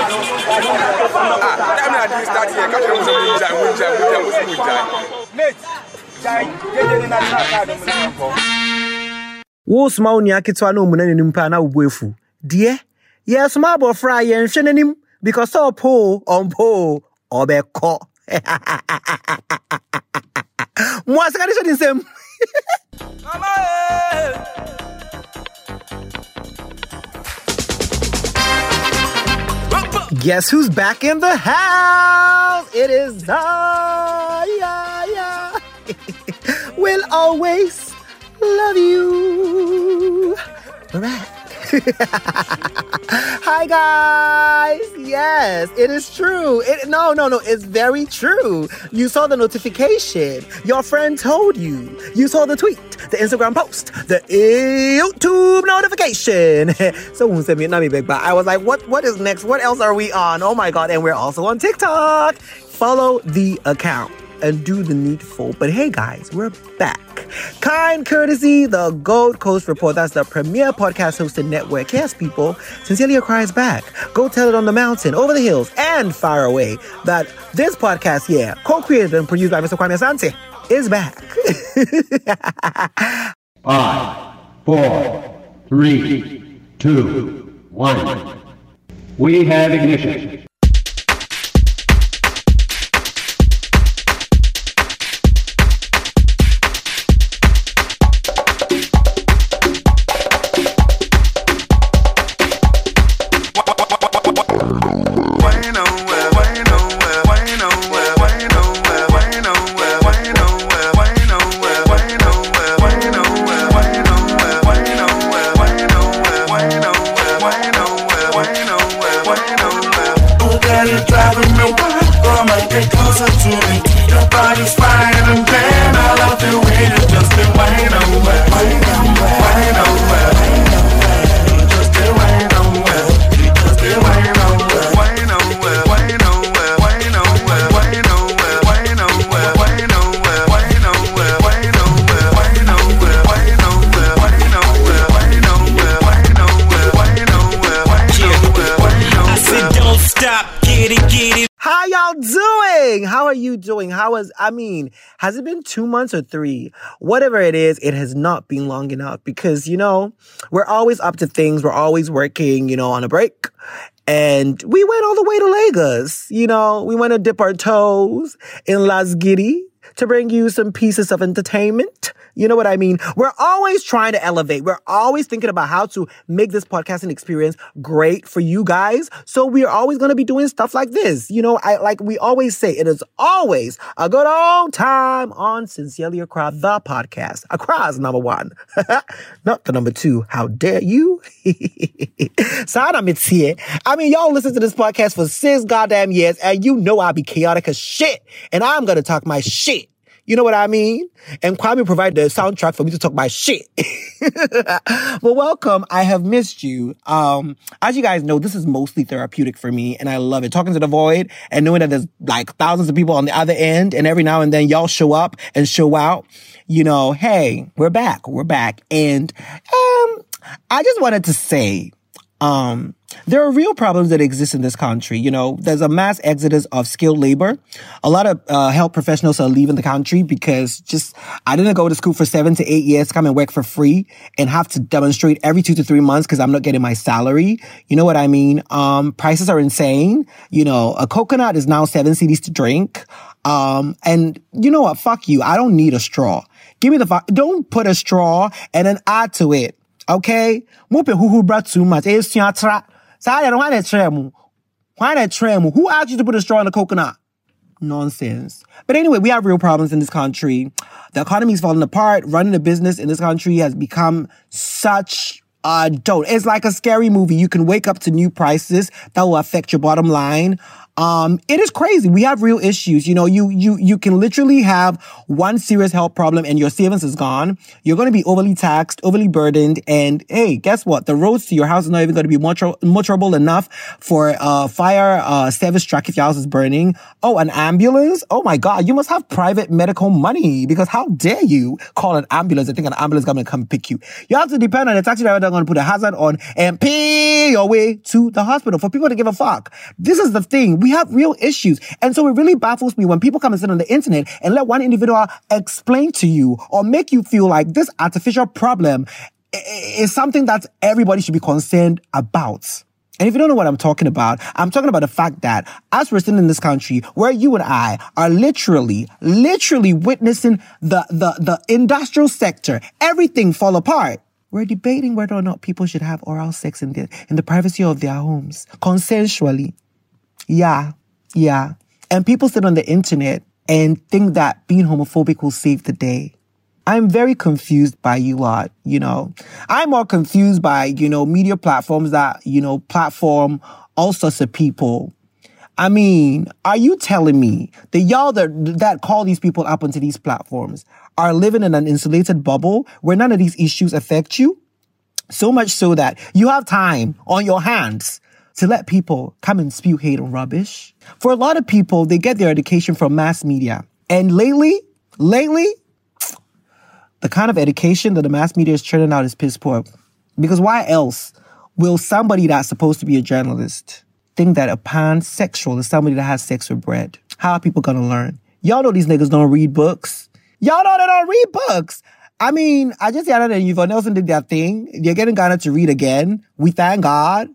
ah time na dey start here catch am say we jai we jai we jai we wo nua ketewa na omuna n'anim paa na wobu efu deɛ yɛsoma abɔfra eh! a yɛnhwɛ n'anim because sɛ ɔpo o ɔmpo o ɔbɛkɔ mmoa sika ne hyɛ ne. Guess who's back in the house? It is yeah. will always love you. We're back. Hi guys. Yes, it is true. It, no, no, no. It's very true. You saw the notification. Your friend told you. You saw the tweet, the Instagram post, the YouTube notification. Someone sent me not me big, but I was like, what? What is next? What else are we on? Oh my god! And we're also on TikTok. Follow the account and do the needful. But hey, guys, we're back. Kind courtesy, the Gold Coast Report. That's the premier podcast hosted network. Yes, people, Sincerely is back. Go tell it on the mountain, over the hills, and far away that this podcast here, co-created and produced by Mr. Kwame Asante, is back. Five, four, three, two, one. We have ignition. Thank you. I mean, has it been two months or three? Whatever it is, it has not been long enough because, you know, we're always up to things. We're always working, you know, on a break. And we went all the way to Lagos. You know, we went to dip our toes in Lasgidi to bring you some pieces of entertainment. You know what I mean? We're always trying to elevate. We're always thinking about how to make this podcasting experience great for you guys. So we are always going to be doing stuff like this. You know, I like we always say it is always a good old time on Sincerely Accra, the podcast. Accra's number one, not the number two. How dare you? Sada here. I mean, y'all listen to this podcast for six goddamn years and you know I'll be chaotic as shit and I'm going to talk my shit. You know what I mean? And Kwame provided the soundtrack for me to talk my shit. well, welcome. I have missed you. Um, as you guys know, this is mostly therapeutic for me and I love it. Talking to the void and knowing that there's like thousands of people on the other end and every now and then y'all show up and show out. You know, hey, we're back. We're back. And, um, I just wanted to say, um, there are real problems that exist in this country. You know, there's a mass exodus of skilled labor. A lot of uh, health professionals are leaving the country because just I didn't go to school for seven to eight years, come and work for free, and have to demonstrate every two to three months because I'm not getting my salary. You know what I mean? Um, prices are insane. You know, a coconut is now seven cedis to drink. Um, and you know what? Fuck you. I don't need a straw. Give me the, fuck. don't put a straw and then add to it. Okay? Mo pe huhu bra too much. Eh, siatra. Sa ya why that mu? Why that mu? Who asked you to put a straw in the coconut? Nonsense. But anyway, we have real problems in this country. The economy is falling apart. Running a business in this country has become such a don't. It's like a scary movie. You can wake up to new prices that will affect your bottom line. Um, it is crazy. We have real issues. You know, you, you, you can literally have one serious health problem and your savings is gone. You're going to be overly taxed, overly burdened. And hey, guess what? The roads to your house is not even going to be motorable enough for, uh, fire, uh, service truck if your house is burning. Oh, an ambulance. Oh my God. You must have private medical money because how dare you call an ambulance and think an ambulance is going to come pick you? You have to depend on a taxi driver that's going to put a hazard on and pay your way to the hospital for people to give a fuck. This is the thing we have real issues. And so it really baffles me when people come and sit on the internet and let one individual explain to you or make you feel like this artificial problem is something that everybody should be concerned about. And if you don't know what I'm talking about, I'm talking about the fact that as we're sitting in this country where you and I are literally, literally witnessing the, the, the industrial sector, everything fall apart. We're debating whether or not people should have oral sex in the, in the privacy of their homes, consensually. Yeah, yeah. And people sit on the internet and think that being homophobic will save the day. I'm very confused by you lot, you know. I'm more confused by, you know, media platforms that, you know, platform all sorts of people. I mean, are you telling me that y'all that, that call these people up onto these platforms are living in an insulated bubble where none of these issues affect you? So much so that you have time on your hands to let people come and spew hate and rubbish. For a lot of people, they get their education from mass media. And lately, lately, the kind of education that the mass media is churning out is piss poor. Because why else will somebody that's supposed to be a journalist think that a pansexual is somebody that has sex with bread? How are people gonna learn? Y'all know these niggas don't read books. Y'all know they don't read books. I mean, I just said that Yvonne Nelson did that thing. They're getting Ghana to read again. We thank God.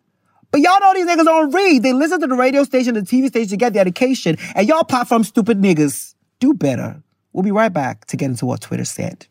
But y'all know these niggas don't read. They listen to the radio station, the TV station to get the education. And y'all platform stupid niggas. Do better. We'll be right back to get into what Twitter said.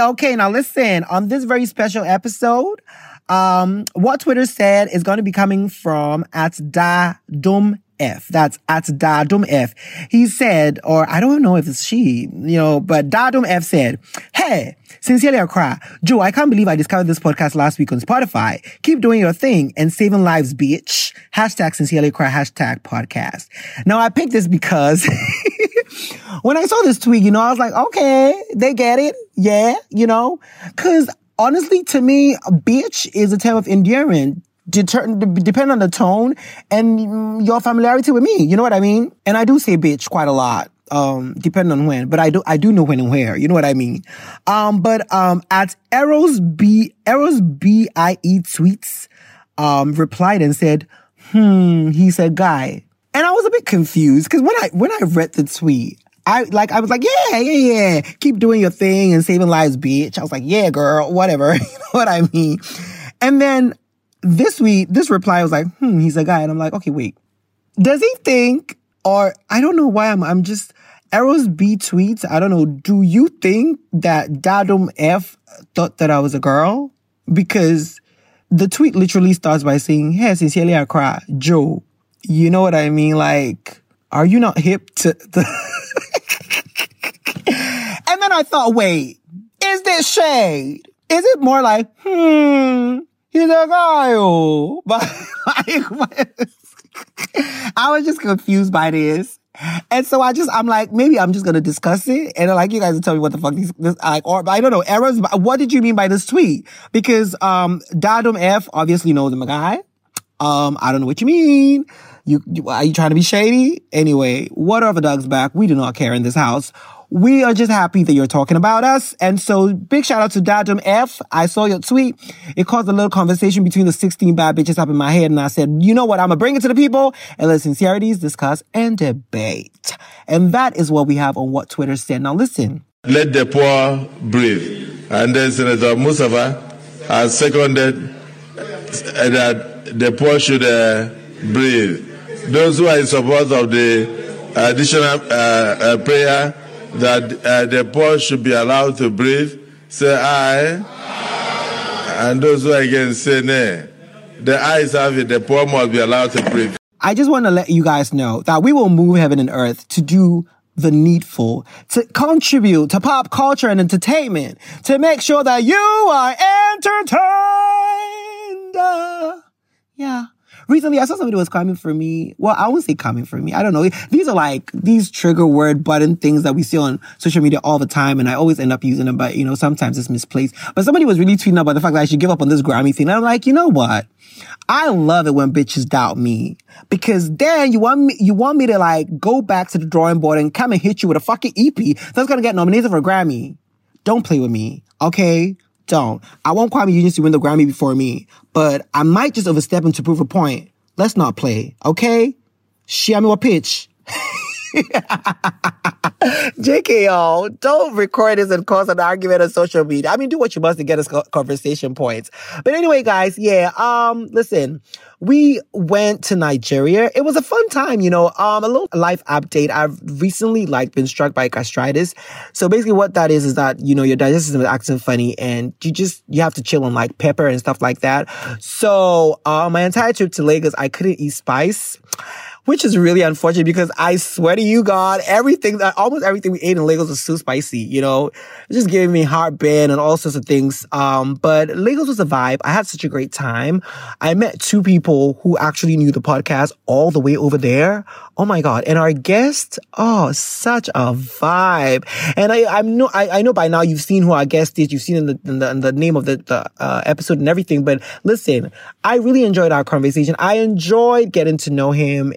Okay, now listen, on this very special episode, um, what Twitter said is going to be coming from at Da Dum F. That's at Dadum F. He said, or I don't know if it's she, you know, but Dadum F said, Hey, sincerely Accra. Joe, I can't believe I discovered this podcast last week on Spotify. Keep doing your thing and saving lives, bitch. Hashtag sincerely Accra, hashtag podcast. Now I picked this because when I saw this tweet, you know, I was like, okay, they get it. Yeah, you know, cause honestly, to me, bitch is a term of endearment. Deter- depend on the tone and your familiarity with me. You know what I mean? And I do say bitch quite a lot. Um, depending on when, but I do, I do know when and where. You know what I mean? Um, but, um, at Eros B, Eros B-I-E tweets, um, replied and said, hmm, he's a guy. And I was a bit confused because when I, when I read the tweet, I like I was like, yeah, yeah, yeah. Keep doing your thing and saving lives, bitch. I was like, yeah, girl, whatever. you know what I mean? And then this week, this reply was like, hmm, he's a guy. And I'm like, okay, wait. Does he think, or I don't know why I'm I'm just Arrows B tweets, I don't know, do you think that Dadum F thought that I was a girl? Because the tweet literally starts by saying, Hey, sincerely Accra, Joe. You know what I mean? Like, are you not hip to the And then I thought, wait, is this shade? Is it more like, hmm, he's a guy? Oh. But like, I was just confused by this. And so I just, I'm like, maybe I'm just gonna discuss it, and like you guys will tell me what the fuck these, this, like, or I don't know, errors. What did you mean by this tweet? Because um, Dadum F obviously knows I'm a guy. Um, I don't know what you mean. You, you are you trying to be shady? Anyway, whatever dog's back, we do not care in this house. We are just happy that you're talking about us. And so big shout out to Dadum F. I saw your tweet. It caused a little conversation between the 16 bad bitches up in my head. And I said, you know what? I'm going to bring it to the people and let sincerities discuss and debate. And that is what we have on what Twitter said. Now listen. Let the poor breathe. and then Senator Mustafa has seconded that the poor should uh, breathe. Those who are in support of the additional uh, uh, prayer that uh, the poor should be allowed to breathe, say aye. And those who are against say nay. The eyes have it, the poor must be allowed to breathe. I just want to let you guys know that we will move heaven and earth to do the needful, to contribute to pop culture and entertainment, to make sure that you are entertained. Uh, yeah. Recently, I saw somebody was coming for me. Well, I won't say coming for me. I don't know. These are like these trigger word button things that we see on social media all the time, and I always end up using them, but you know, sometimes it's misplaced. But somebody was really tweeting about the fact that I should give up on this Grammy thing. And I'm like, you know what? I love it when bitches doubt me because then you want me, you want me to like go back to the drawing board and come and hit you with a fucking EP that's gonna get nominated for a Grammy. Don't play with me, okay? Don't. I want Kwame Eugene to win the Grammy before me, but I might just overstep him to prove a point. Let's not play, okay? Share me what pitch. JK, y'all, don't record this and cause an argument on social media. I mean, do what you must to get us conversation points. But anyway, guys, yeah, um, listen, we went to Nigeria. It was a fun time, you know, um, a little life update. I've recently, like, been struck by gastritis. So basically what that is, is that, you know, your digestive system is acting funny and you just, you have to chill on, like, pepper and stuff like that. So, uh, my entire trip to Lagos, I couldn't eat spice which is really unfortunate because I swear to you, God, everything that almost everything we ate in Lagos was so spicy, you know, just giving me heartburn and all sorts of things. Um, but Lagos was a vibe. I had such a great time. I met two people who actually knew the podcast all the way over there. Oh my God. And our guest, oh, such a vibe. And I, I know, I, I know by now you've seen who our guest is. You've seen in the, in the, in the name of the, the uh, episode and everything. But listen, I really enjoyed our conversation. I enjoyed getting to know him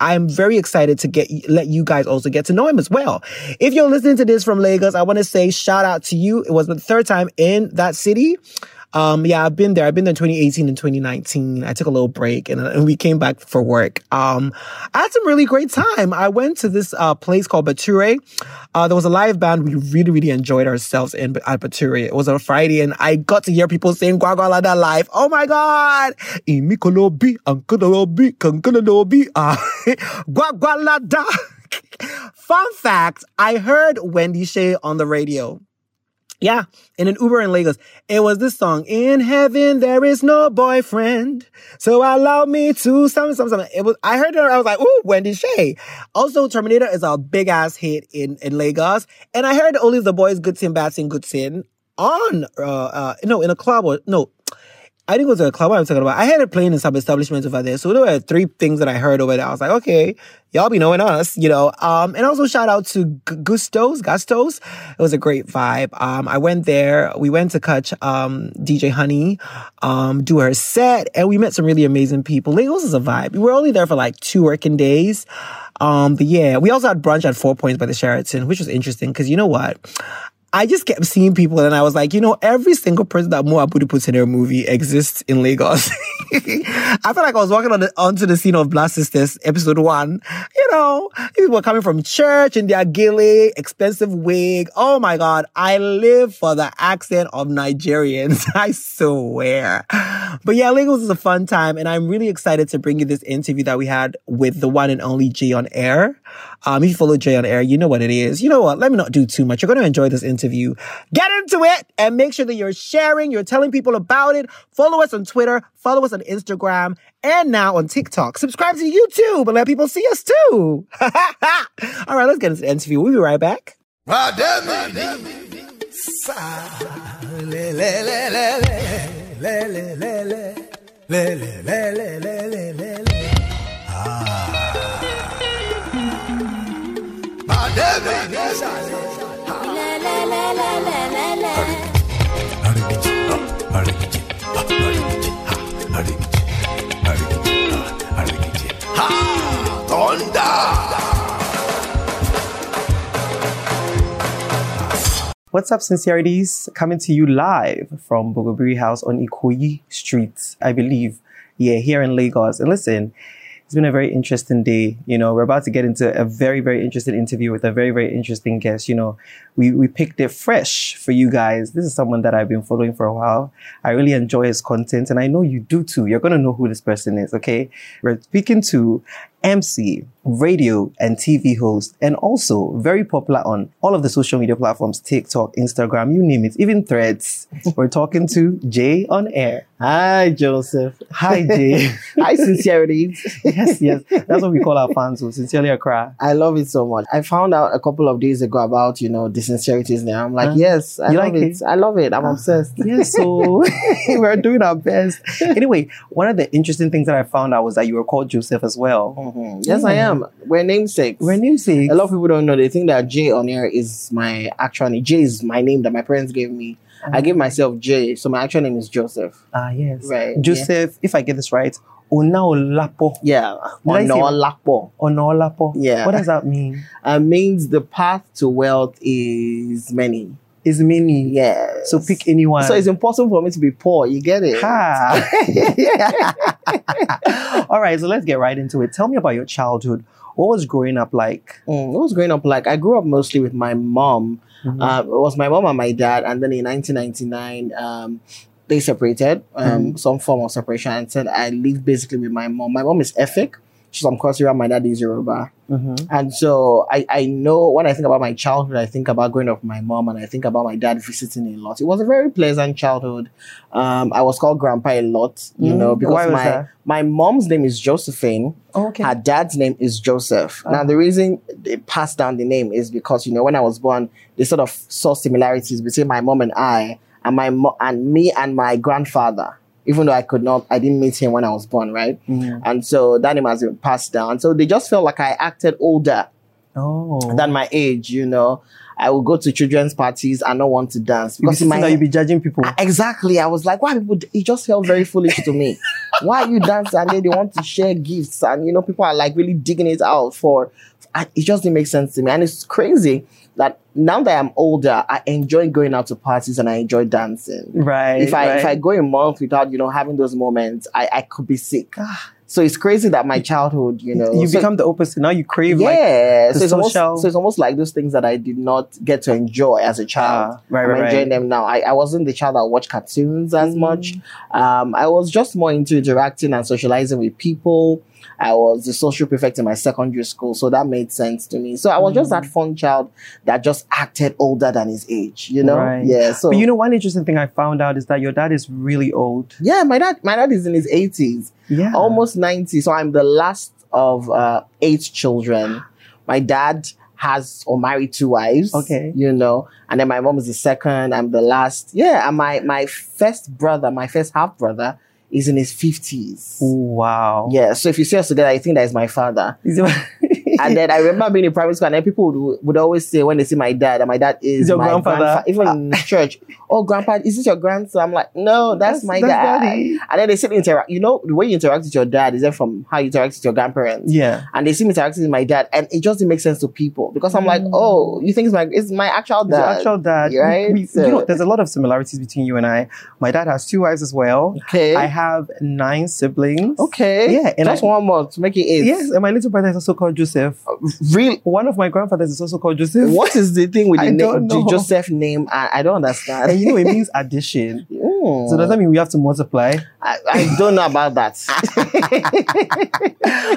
I'm very excited to get, let you guys also get to know him as well. If you're listening to this from Lagos, I want to say shout out to you. It was the third time in that city. Um, yeah, I've been there. I've been there in 2018 and 2019. I took a little break and, and we came back for work. Um, I had some really great time. I went to this, uh, place called Bature. Uh, there was a live band. We really, really enjoyed ourselves in, at Bature. It was on a Friday and I got to hear people saying Gwagwalada live. Oh my God. Imikolobi, Ankolobi, Kankolobi, uh, Gwagwalada. Fun fact, I heard Wendy Shay on the radio. Yeah, in an Uber in Lagos. It was this song, In Heaven There Is No Boyfriend. So allow me to something, something, something. It was, I heard her, I was like, ooh, Wendy Shay. Also, Terminator is a big ass hit in, in Lagos. And I heard only the boys Good Sin, Bad Sin, Good Sin on, uh, uh, no, in a club or, no, I didn't go to a club I was talking about. I had it playing in some establishments over there. So there were three things that I heard over there. I was like, okay, y'all be knowing us, you know. Um, and also shout out to G- Gustos, Gustos. It was a great vibe. Um, I went there. We went to catch, um, DJ Honey, um, do her set and we met some really amazing people. Lagos is a vibe. We were only there for like two working days. Um, but yeah, we also had brunch at Four Points by the Sheraton, which was interesting because you know what? I just kept seeing people and I was like, you know, every single person that Mo Abudu puts in her movie exists in Lagos. I felt like I was walking on the, onto the scene of Blood Sisters, episode one. You know, people coming from church in their gilly, expensive wig. Oh my God. I live for the accent of Nigerians. I swear. But yeah, Lagos is a fun time and I'm really excited to bring you this interview that we had with the one and only Jay on air. Um, if you follow Jay on air, you know what it is. You know what? Let me not do too much. You're going to enjoy this interview. Get into it and make sure that you're sharing, you're telling people about it. Follow us on Twitter, follow us on Instagram, and now on TikTok. Subscribe to YouTube and let people see us too. All right, let's get into the interview. We'll be right back. What's up, sincerities? Coming to you live from Bogobiri House on Ikoyi Street, I believe. Yeah, here in Lagos. And listen, It's been a very interesting day. You know, we're about to get into a very, very interesting interview with a very, very interesting guest. You know, we, we picked it fresh for you guys. This is someone that I've been following for a while. I really enjoy his content and I know you do too. You're going to know who this person is, okay? We're speaking to MC, radio and TV host, and also very popular on all of the social media platforms TikTok, Instagram, you name it, even threads. We're talking to Jay on air. Hi, Joseph. Hi, Jay. Hi, sincerity. yes, yes. That's what we call our fans. So sincerely, Accra. I love it so much. I found out a couple of days ago about, you know, the sincerities now. I'm like, Huh? yes, I love like it. it? I love it. I'm obsessed. Yes, so we're doing our best. Anyway, one of the interesting things that I found out was that you were called Joseph as well. Mhm. Yes, I am. We're namesakes. We're namesakes. a lot of people don't know. They think that Jay on air is my actual name. Jay is my name that my parents gave me. I gave myself Jay, so my actual name is Joseph. Ah, yes. Right, Joseph, if I get this right, Onaolapo. Yeah, Did I say- Onolapo. Onaolapo. Yeah. What does that mean? It means the path to wealth is many. Is many. Yeah. So pick anyone. So it's impossible for me to be poor. You get it? Ha. All right, so let's get right into it. Tell me about your childhood. What was growing up like? Mm, what was growing up like? I grew up mostly with my mom. Mhm. Uh, it was my mom and my dad, and then in 1999, um, they separated. Um, Some form of separation, and said I live basically with my mom. My mom is Efik. She's from River. My dad is Yoruba. Mhm. And so I, I know when I think about my childhood, I think about growing up with my mom and I think about my dad visiting a lot. It was a very pleasant childhood. Um, I was called grandpa a lot, you Mm, know, because my, that? my mom's name is Josephine. Okay. Her dad's name is Joseph. Now, Ah. the reason they passed down the name is because, you know, when I was born, they sort of saw similarities between my mom and I and my mo- and me and my grandfather. Even though I could not, I didn't meet him when I was born, right? Mm. And so that name has been passed down. So they just felt like I acted older Oh. than my age, you know. I would go to children's parties and not want to dance you be because sitting my there, you be judging people. Ah, exactly. I was like, why people? It just felt very foolish to me. Why are you dancing and then they want to share gifts and you know people are like really digging it out for. I, it just didn't make sense to me, and it's crazy now that I'm older, I enjoy going out to parties and I enjoy dancing. right. If I right. if I go a month without you know having those moments, I I could be sick. Ah. So it's crazy that my childhood, you know, you so- become the opposite. Now you crave like yeah, the so it's almost so it's almost like those things that I did not get to enjoy as a child. Ah, right, I'm right, enjoying right. them now. I, I wasn't the child that watched cartoons as Mm. much. Um, I was just more into interacting and socializing with people. I was the social prefect in my secondary school, so that made sense to me. So I was just Mm. that fun child that just acted older than his age, you know? Right. Yeah. So But you know, one interesting thing I found out is that your dad is really old. yeah, my dad my dad is in his eighties. Yeah. almost 90 so i'm the last of uh, eight children my dad has or married two wives Okay. you know and then my mom is the second i'm the last yeah and my my first brother my first half brother is in his 50s Wow. yeah so if you see us together i think that is my father Is it- and then I remember being in private school, and then people would, would always say when they see my dad, and my dad is your my grandfather? grandfa- Even in church, oh, grandpa, is this your grandson? I'm like, no, that's, That's- my that's dad. daddy. And then they see me interact. You know, the way you interact with your dad is then from how you interact with your grandparents. yeah. And they see me interacting with my dad, and it just didn't make sense to people because I'm like, Mm. oh, you think it's my it's my actual your dad? actual dad. Right? we- So- you know, there's a lot of similarities between you and I. My dad has two wives as well. Okay, I have nine siblings. okay, Yeah, and just I- one more to make it eight. Yes, and my little brother is also called Joseph. Real. One of my grandfathers is also called Joseph. What is the thing with the name, don't know. the Joseph name? I, I don't understand. And you know, it means addition. Mm. So does that mean we have to multiply? I, I don't know about that.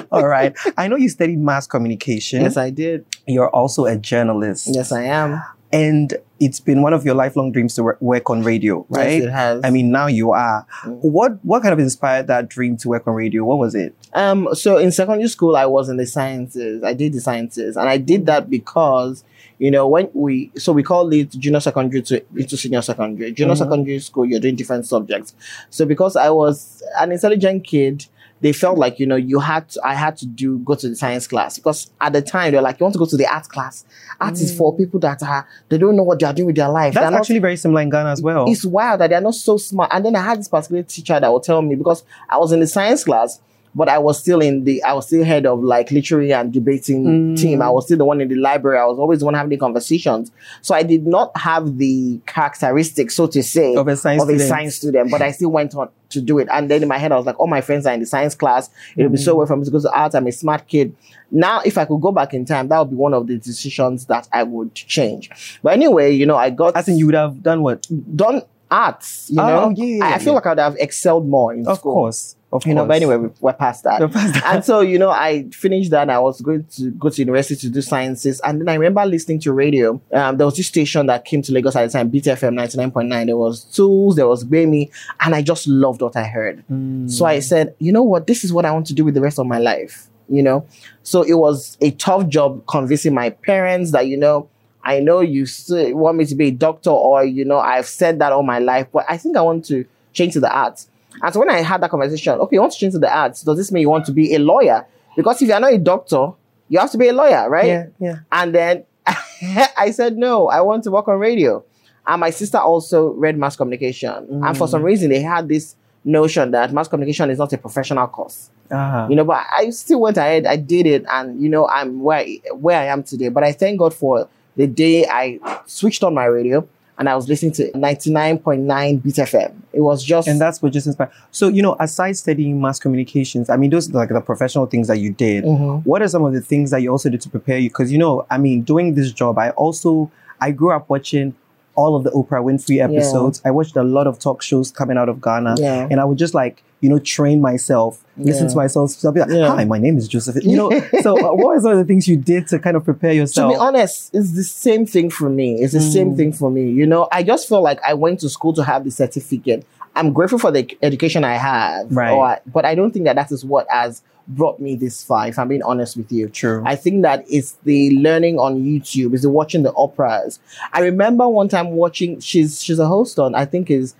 All right. I know you studied mass communication. yes, I did. You're also a journalist. Yes, I am. And it's been one of your lifelong dreams to work on radio, right? Yes, it has. I mean, now you are. Mm. What what kind of inspired that dream to work on radio? What was it? Um, so in secondary school, I was in the sciences. I did the sciences, and I did that because, you know, when we so we call it junior secondary to into senior secondary. Junior Mhm. secondary school, you're doing different subjects. So because I was an intelligent kid, they felt like you know you had to, I had to do go to the science class because at the time they're like you want to go to the art class. Art is for mm. people that are they don't know what they are doing with their life. That's They're not- actually very similar in Ghana as well. it's wild that they're not so smart. And then I had this particular teacher that would tell me because I was in the science class, but I was still in the, I was still head of like literary and debating Mm. team. I was still the one in the library. I was always the one having the conversations. So I did not have the characteristics, so to say, Of a science of a student. science student, but I still went on to do it. And then in my head, I was like, all my friends are in the science class. It would be Mm. so well for me to go to art. I'm a smart kid. Now, if I could go back in time, that would be one of the decisions that I would change. But anyway, you know, I got I think you would have done what? done arts, you Oh, know. yeah, yeah, I, I feel yeah. like I would have excelled more in Of school. course. Of You know, but anyway, we- we're past that. We're past that. And so, you know, I finished that. I was going to go to university to do sciences. And then I remember listening to radio. Um, there was this station that came to Lagos at the time, Beat FM 99.9. There was Toolz, there was Gbemi. And I just loved what I heard. Mm. So I said, you know what? This is what I want to do with the rest of my life. You know? So it was a tough job convincing my parents that, you know, I know you want me to be a doctor or, you know, I've said that all my life, but I think I want to change to the arts. And so when I had that conversation, okay, you want to change to the arts, does this mean you want to be a lawyer? Because if you're not a doctor, you have to be a lawyer, right? Yeah, yeah. And then I said, no, I want to work on radio. And my sister also read mass communication. And for some reason, they had this notion that mass communication is not a professional course. Uh-huh. You know, but I still went ahead, I did it, and you know, I'm where, where I am today. But I thank God for the day I switched on my radio and I was listening to 99.9 Beat FM. It was just and that's what just inspired. So, you know, aside studying mass communications, I mean, those are like the professional things that you did. Mhm. What are some of the things that you also did to prepare you? Because, you know, I mean, doing this job, I also, I grew up watching all of the Oprah Winfrey episodes. I watched a lot of talk shows coming out of Ghana. Yeah. And I would just like, you know, train myself, listen to myself. So I'll be like, Yeah. hi, my name is Joseph. You know, so uh, what are some of the things you did to kind of prepare yourself? to be honest, it's the same thing for me. It's the same Mm. thing for me. You know, I just feel like I went to school to have the certificate. I'm grateful for the education I have, Right. or but I don't think that that is what has brought me this far. If I'm being honest with you, True. I think that it's the learning on YouTube, is the watching the operas. I remember one time watching. She's she's a host on. I think is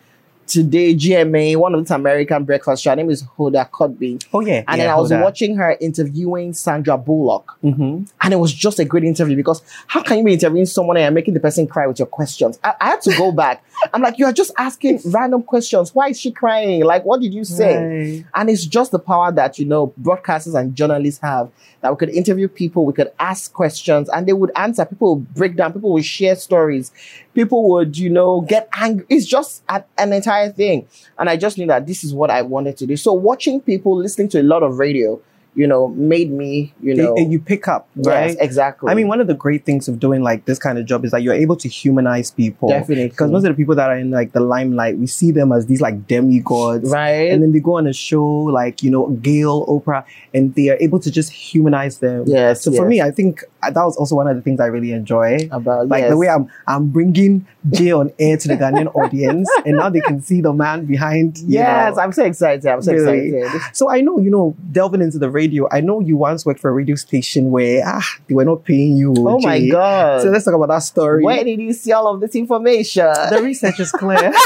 today GMA, one of the American breakfast. show. Her name is Hoda Kotb. oh, yeah. And yeah, then I was hold on. watching her interviewing Sandra Bullock. Mhm. And it was just a great interview because how can you be interviewing someone and you're making the person cry with your questions? I, I had to go back. I'm like, you're just asking random questions. Why is she crying? Like, what did you say? Right. And it's just the power that, you know, broadcasters and journalists have that we could interview people, we could ask questions and they would answer. People would break down, people would share stories, people would, you know, get angry. It's just a- an entire thing. And I just knew that this is what I wanted to do. So watching people, listening to a lot of radio, you know, made me, you know, And you pick up, right? yes, exactly. I mean, one of the great things of doing like this kind of job is that you're able to humanize people. Definitely. Because most of the people that are in like the limelight, we see them as these like demigods. right? And then they go on a show like, you know, Gail, Oprah, and they are able to just humanize them. yes. So for me, I think that was also one of the things I really enjoy. about Like yes. the way I'm I'm bringing Jay on air to the Ghanaian audience, and now they can see the man behind. you Yes, know. I'm so excited. I'm so Really? excited. So I know, you know, delving into the radio, I know you once worked for a radio station where ah, they were not paying you. Oh my god. So let's talk about that story. Where did you see all of this information? the research is clear.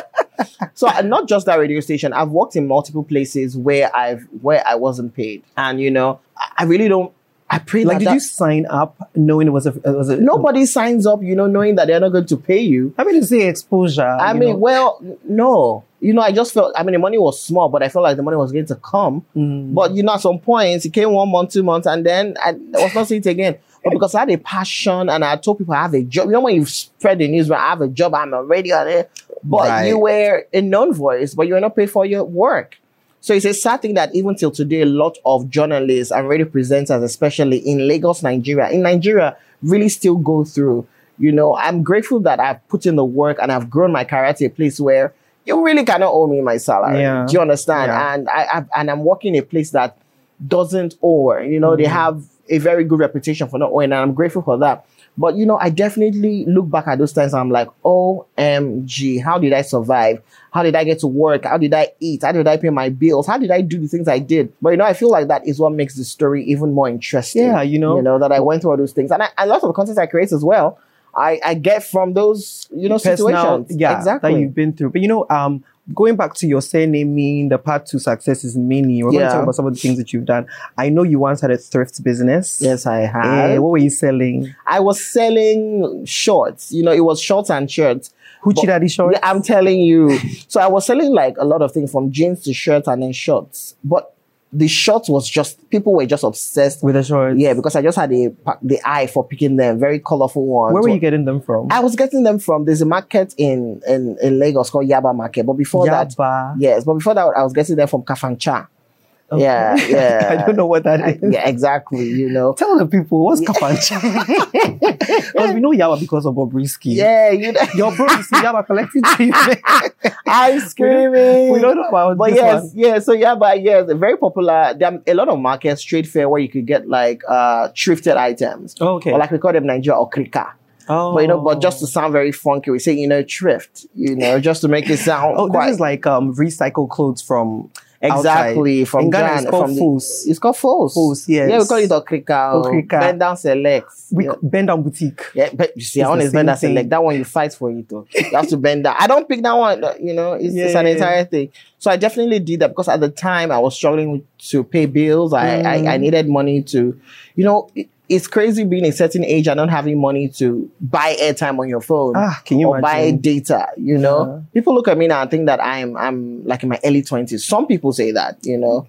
so uh, not just that radio station. I've worked in multiple places where I've where I wasn't paid, and you know, I really don't. I pray like, that, did that you sign up knowing it was a, it was a nobody signs up, you know, knowing that they're not going to pay you. I mean, it's say exposure. I mean, know. well, no, you know, I just felt. I mean, the money was small, but I felt like the money was going to come. Mm. But you know, at some points, it came one month, two months, and then I was not seeing it again. But because I had a passion and I told people I have a job. You know, when you spread the news, I have a job, I'm a radio, but Right. you were a known voice, but you were not paid for your work. So it's a sad thing that even till today, a lot of journalists and radio presenters, especially in Lagos, Nigeria, in Nigeria, really still go through. You know, I'm grateful that I've put in the work and I've grown my career to a place where you really cannot owe me my salary. Yeah. Do you understand? Yeah. And I, I and I'm working in a place that doesn't owe. You know, they Mhm. have a very good reputation for not owing, and I'm grateful for that. But you know, I definitely look back at those times. And I'm like, OMG, how did I survive? How did I get to work? How did I eat? How did I pay my bills? How did I do the things I did? But you know, I feel like that is what makes the story even more interesting. Yeah, you know. you know that I went through all those things, and I, a lot of the content I create as well. I, I get from those you know personal- situations. yeah, exactly. that you've been through. But you know, um, going back to your surnaming, the path to success is many. We're going to talk about some of the things that you've done. I know you once had a thrift business. yes, I Eh, have. what were you selling? I was selling shorts. You know, it was shorts and shirts. Hoochie Daddy shorts? I'm telling you. So I was selling like a lot of things from jeans to shirts and then shorts. But the shot was just people were just obsessed With the shorts. Yeah, because I just had the the eye for picking them, very colorful ones. Where were you getting them from? I was getting them from there's a market in in, in Lagos called Yaba Market, but before that, Yaba. yes, but before that, I was getting them from Kafancha. Okay. Yeah, yeah. I don't know what that is. yeah, exactly. You know, Tell the people what's kapancha. Because we know Yaba because of Bobrisky. yeah, you know, Your bro is Yaba collecting treatment. ice screaming. we don't know about But yes, one. yeah. So yeah, but yes, very popular. There are a lot of markets, trade fair, where you could get like uh thrifted items, Okay. or like we call them Nigeria or krika. oh. But you know, but just to sound very funky, we say you know thrift. You know, just to make it sound Oh, quite this is like um recycled clothes from exactly outside. from In Ghana, Ghana. it's called from the- It's called. Fos, yes. Yeah, we call it Okrika. or Okrika. Bend down select. We yeah. bend down boutique. Yeah, but you see, It's I want to bend Down select. That one you fight for it. Though. You have to bend down. I don't pick that one. uh, You know, it's, it's an Yeah. entire thing. So I definitely did that because at the time I was struggling to pay bills. I I, I Mm. needed money to, you know, it- it's crazy being a certain age and not having money to buy airtime on your phone Ah, can you or buy data. You know, Yeah. people look at me now and think that I'm I'm like in my early twenties. Some people say that. You know.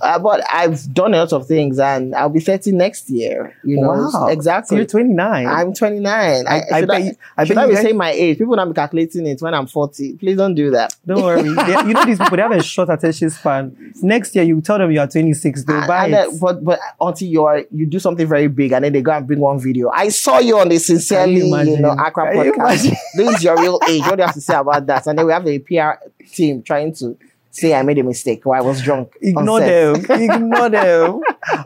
Uh, but I've done a lot of things, and I'll be 30 next year. You know, Wow. So exactly. you're 29. I'm 29. I, I- I should I, you- I should I be guys- saying my age? People not be calculating it when I'm 40. Please don't do that. Don't worry. They- you know these people, they have a short attention span. Next year, you tell them you are 26, they'll And- buy and it. then- but but until you are you do something very big and then they go and bring one video. I saw you on the sincerely, you you, know, Accra you podcast. this is your real age. What do you have to say about that? And then we have a PR team trying to say I made a mistake or I was drunk. Ignore them. Ignore them.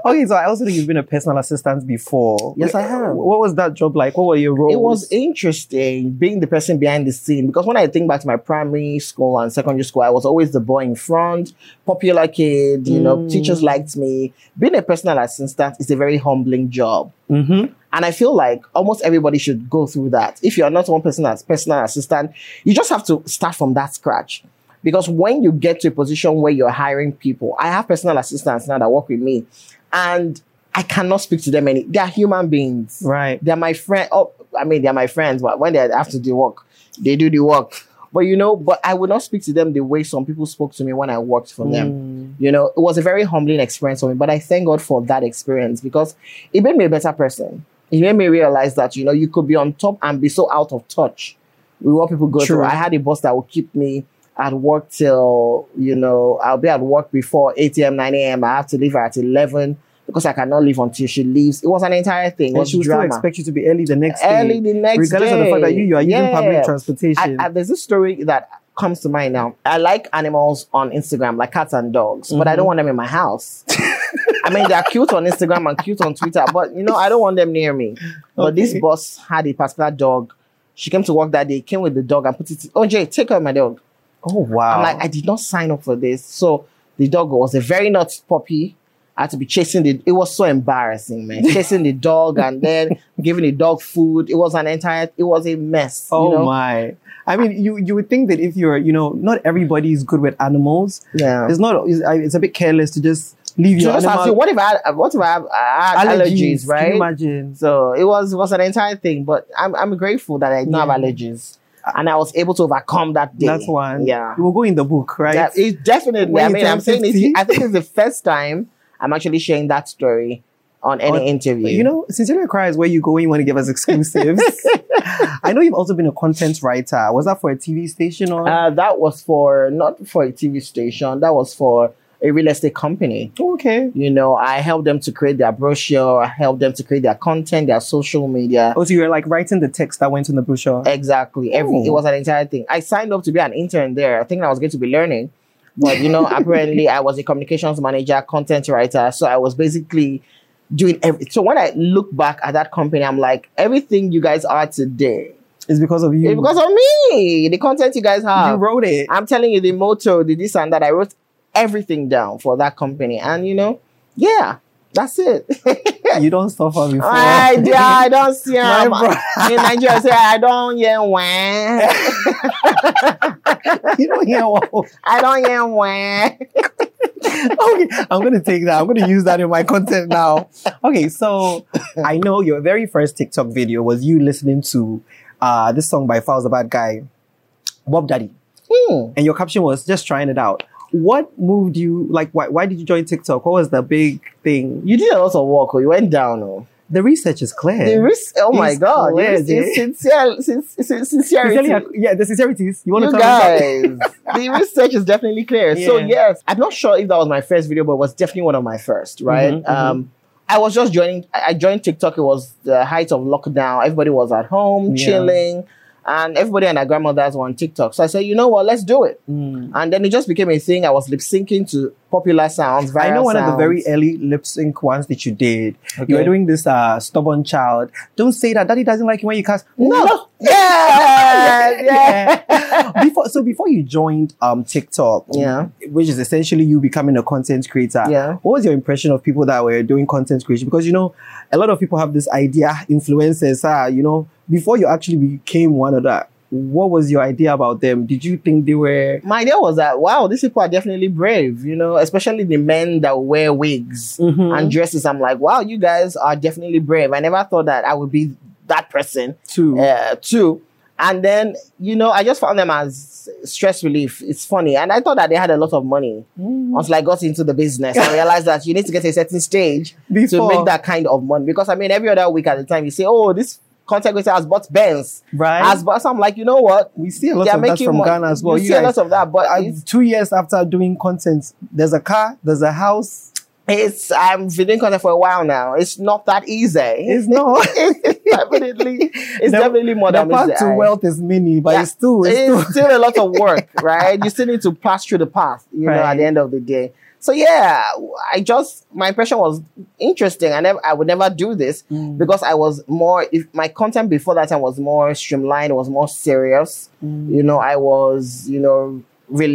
Okay, so I also think you've been a personal assistant before. Yes, I have. What was that job like? What were your roles? It was interesting being the person behind the scene because when I think back to my primary school and secondary school, I was always the boy in front, popular kid, you know, Mm. teachers liked me. Being a personal assistant is a very humbling job. hmm And I feel like almost everybody should go through that. If you're not one person as personal assistant, you just have to start from that scratch. Because when you get to a position where you're hiring people, I have personal assistants now that work with me, and I cannot speak to them any. They are human beings. Right. They're my friend. Oh, I mean, they're my friends, but when they have to do work, they do the work. But you know, but I would not speak to them the way some people spoke to me when I worked for them. Mm. You know, it was a very humbling experience for me, but I thank God for that experience because it made me a better person. It made me realize that, you know, you could be on top and be so out of touch with what people go True. through. I had a boss that would keep me at work till, you know, I'll be at work before 8 a.m., 9 a.m. I have to leave her at 11 because I cannot leave until she leaves. It was an entire thing. It And was she would still drama. expect you to be early the next day. Early the next regardless of the fact that you, you are using public transportation. I, I, there's a story that comes to mind now. I like animals on Instagram, like cats and dogs, but I mm-hmm. don't want them in my house. I mean, they're cute on Instagram and cute on Twitter, but you know, I don't want them near me. But this boss had a particular dog. She came to work that day, came with the dog and put it. Oh, Jay, take care of my dog. Oh, wow. I'm like, I did not sign up for this. So the dog was a very naughty puppy. I had to be chasing the. It was so embarrassing, man. chasing the dog and then giving the dog food. It was an entire. It was a mess. oh, you know? my. I mean, you, you would think that if you're, you know, not everybody is good with animals. Yeah. It's not, it's, it's a bit careless to just leave So your just animal. you, what if I what if I have I allergies, Can you right? imagine? So it was it was an entire thing, but I'm I'm grateful that I don't have allergies, and I was able to overcome that day. That's one. Yeah, You will go in the book, right? yeah it definitely. When I mean, I'm turn saying 50? it. I think it's the first time I'm actually sharing that story on any On- interview. You know, Sincerely Accra is where you go when you want to give us exclusives. I know you've also been a content writer. Was that for a TV station or? uh, that was for not for a TV station. That was for a real estate company. okay. You know, I helped them to create their brochure. I helped them to create their content, their social media. Oh, so you were like writing the text that went in the brochure. Exactly. Every Oh. it was an entire thing. I signed up to be an intern there. I think I was going to be learning, but you know, apparently I was a communications manager, content writer. So I was basically doing every. So when I look back at that company, I'm like, everything you guys are today It's because of you. is because of me. The content you guys have. you wrote it. I'm telling you, the motto, the this and that. I wrote everything down for that company, and you know, yeah, that's it. you don't suffer before. I, yeah, I don't see him. In Nigeria, I say I don't hear when. you don't hear what? I don't hear when. okay, I'm gonna take that. I'm gonna use that in my content now. Okay, so I know your very first TikTok video was you listening to uh this song by Falz the Bad Guy, Bop Daddy, Hmm. and your caption was just trying it out. What moved you? Like, why, why did you join TikTok? What was the big thing? You did a lot of work. oh, You went down. Oh, The research is clear. the risk. Oh my God! clear, It's, it's sincere, sin- sin- sincerity. Yeah, the sincerities. You want You to guys, the research is definitely clear. So yes, I'm not sure if that was my first video, but it was definitely one of my first. Right? Mhm, mhm. Um, I was just joining. I I joined TikTok. It was the height of lockdown. Everybody was at home Yeah. chilling, and everybody and their grandmothers were on TikTok. So I said, you know what? Let's do it. Mm. And then it just became a thing. I was lip syncing to popular sounds. I know one of the very early lip sync ones that you did. Okay. You were doing this uh, stubborn child. Don't say that. Daddy doesn't like you when you cast. No. Yeah. Yeah. before, so before you joined um TikTok, Yeah. which is essentially you becoming a content creator. Yeah. What was your impression of people that were doing content creation? Because you know, a lot of people have this idea, influencers are, you know, before you actually became one of that. What was your idea about them? Did you think they were My idea was that wow, these people are definitely brave, you know, especially the men that wear wigs Mhm. and dresses. I'm like, wow, you guys are definitely brave. I never thought that I would be that person too? uh, too. And then, you know, I just found them as stress relief. It's funny. And I thought that they had a lot of money until I got into the business. I realized that you need to get a certain stage to make that kind of money. Because I mean, every other week at the time, you say, oh, this content creator has bought Benz. Right. Has bought, so I'm like, you know what? we see a lot of that from Ghana as well. You, You see a lot of that, but it's, two years after doing content, there's a car, there's a house. It's I've been doing content for a while now. It's not that easy. It's not. it's definitely it's The- definitely more the than meets path to wealth is many, but Yeah. it's still, it's still It's still a lot of work, right? You still need to pass through the path, you know, at the end of the day. So yeah, I just my impression was interesting. I never I would never do this Mm. because I was more if my content before that time was more streamlined, was more serious. Mm. You know, I was, you know,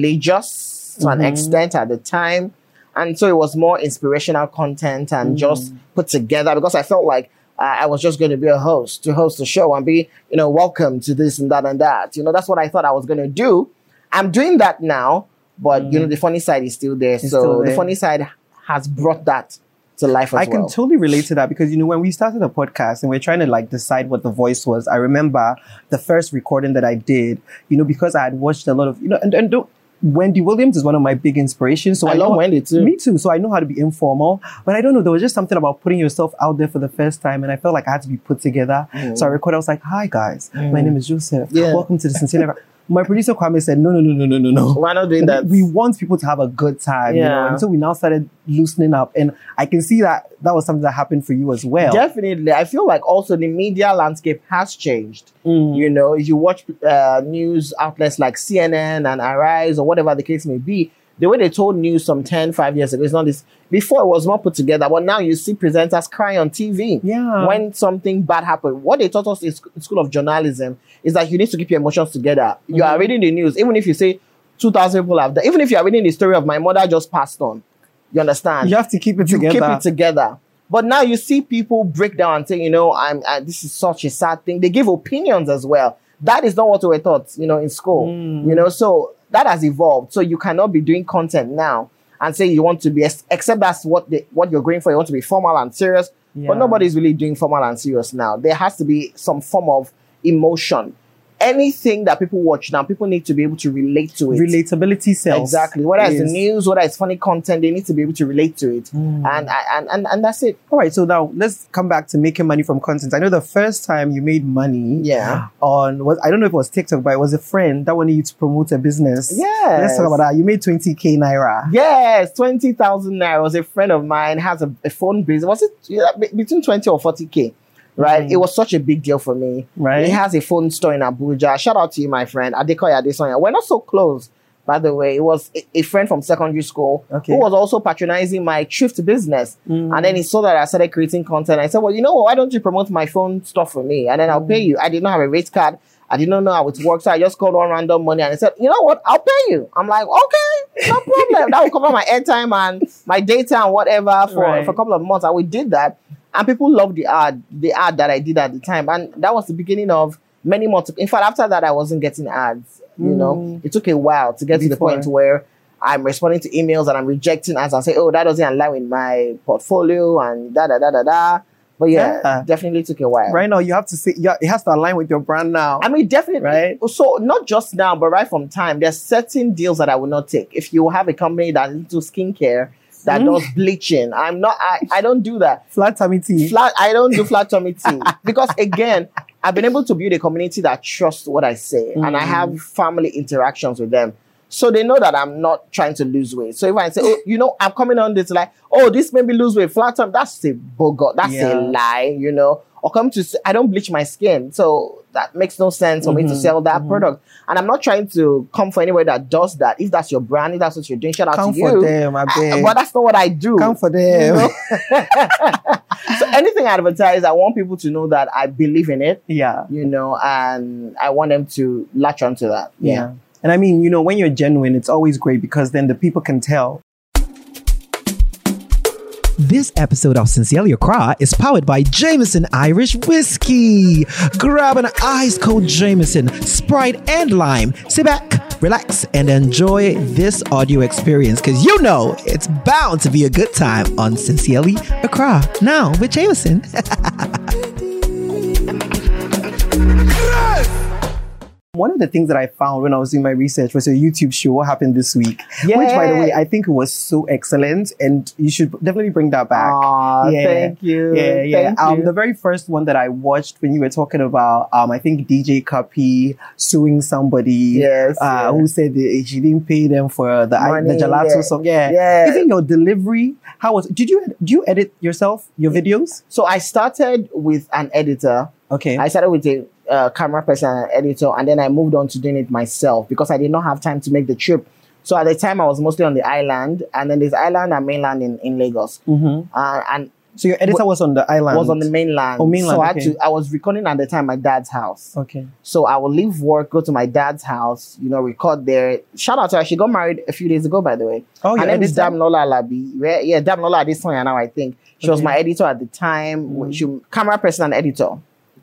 religious to an Mhm. extent at the time. And so it was more inspirational content and just put together because I felt like uh, I was just going to be a host to host the show and be, you know, welcome to this and that and that. You know, that's what I thought I was going to do. I'm doing that now, but you know, the funny side is still there. so still the funny side has brought that to life as I can well. totally relate to that because you know when we started the podcast and we're trying to like decide what the voice was. I remember the first recording that I did, you know, because I had watched a lot of you know, and, and don't, Wendy Williams is one of my big inspirations. So I I, love know, Wendy too. Me too. So I know how to be informal, but I don't know. There was just something about putting yourself out there for the first time, and I felt like I had to be put together. So I recorded. I was like, "Hi guys, my name is Joseph. Mm. Yeah. Welcome to the Sincere." Never-" My producer Kwame said, "No, no, no, no, no, no, no. We're not doing that. We want people to have a good time, you know. And so we now started loosening up, and I can see that that was something that happened for you as well. Definitely. I feel like also the media landscape has changed. Mm. You know, if you watch uh, news outlets like CNN and Arise or whatever the case may be, the way they told news some 10, 5 years ago, it's not this. Before it was more put together, but now you see presenters cry on TV. Yeah. When something bad happened. What they taught us in school of journalism is that you need to keep your emotions together. You are reading the news, even if you say 2,000 people have died, even if you are reading the story of my mother just passed on. You understand? You have to keep it you together. keep it together. But now you see people break down and say, you know, I'm uh, this is such a sad thing. They give opinions as well. That is not what we were taught, you know, in school. Mm. You know, so that has evolved. So you cannot be doing content now and say you want to be, except that's what they, what you're going for. You want to be formal and serious. Yeah. But nobody's really doing formal and serious now. There has to be some form of emotion. Anything that people watch now, people need to be able to relate to it. Relatability sells. Exactly. Whether it's the news, whether it's funny content, they need to be able to relate to it. Mm. And, and and and that's it. All right, so now let's come back to making money from content. I know the first time you made money Yeah. on was I don't know if it was TikTok, but it was a friend that wanted you to promote a business. Yeah. Let's talk about that. You made 20k naira. Yes, 20,000 naira. was a friend of mine, has a, a phone business. Was it yeah, between 20 or 40K? Right? Mhm. It was such a big deal for me. Right. He has a phone store in Abuja. Shout out to you, my friend. Adekoya Adesonya. We're not so close, by the way. It was a, a friend from secondary school Okay. who was also patronizing my thrift business. Mm. And then he saw that I started creating content. I said, Well, you know what? Why don't you promote my phone stuff for me? And then I'll Mm. pay you. I did not have a rate card. I did not know how it works. So I just called one random money and I said, You know what? I'll pay you. I'm like, Okay, no problem. that will cover my airtime and my data and whatever for, Right. for a couple of months. And we did that. And people loved the ad, the ad that I did at the time. And that was the beginning of many more. In fact, after that, I wasn't getting ads. You know, Mm. it took a while to get to the point where I'm responding to emails and I'm rejecting ads and say, oh, that doesn't align with my portfolio and da da da da da. But yeah, Yeah. definitely took a while. Right now, you have to say yeah, it has to align with your brand now. I mean, definitely. Right. So not just now, but right from time, there's certain deals that I will not take. If you have a company that into skincare that Mm. does bleaching, I'm not. I, I don't do that. Flat tummy tea. Flat. I don't do flat tummy tea because again, I've been able to build a community that trusts what I say, and I Mm. have family interactions with them. So they know that I'm not trying to lose weight. So if I say, oh, you know, I'm coming on this like, oh, this made me lose weight, flat tummy, that's a bogot, that's Yeah. a lie, you know. Or come to, I don't bleach my skin, so that makes no sense for me to Mhm, sell that mhm. product. And I'm not trying to come for anybody that does that. If that's your brand, if that's what you're doing, shout out Come to for you. them, I beg. But that's not what I do. Come for You them. know? so anything I advertise, I want people to know that I believe in it, yeah. you know, and I want them to latch onto that. Yeah. And I mean, you know, when you're genuine, it's always great because then the people can tell. This episode of Sincerely Accra is powered by Jameson Irish Whiskey. Grab an ice cold Jameson, Sprite, and lime. Sit back, relax, and enjoy this audio experience because you know it's bound to be a good time on Sincerely Accra. Now with Jameson. One of the things that I found when I was doing my research was your YouTube show, What Happened This Week. Which, by the way, I think it was so excellent and you should definitely bring that back. Aw, Yeah. thank you. Yeah, yeah. Thank Um, you. the very first one that I watched when you were talking about, um, I think DJ Cuppy suing somebody, Yes, uh, yeah. who said she didn't pay them for the I- the gelato yeah. song. Yeah, Yeah. Even your delivery, how was? Did you do you edit yourself your videos? So I started with an editor. Okay. I started with a uh, camera person and editor, and then I moved on to doing it myself because I did not have time to make the trip. So at the time, I was mostly on the island, and then there's island and mainland in, in Lagos. Mhm. Uh, and So your editor was on the island. was on the mainland. Oh, mainland, So I, had to, I was recording at the time my dad's house. Okay. So I will leave work, go to my dad's house, you know, record there. Shout out to her. She got married a few days ago, by the way. Oh, her your name is editor? Damnola Labi. Yeah, yeah, Damnola Adesanya now, I think. She was my editor at the time. Mm. She camera person and editor,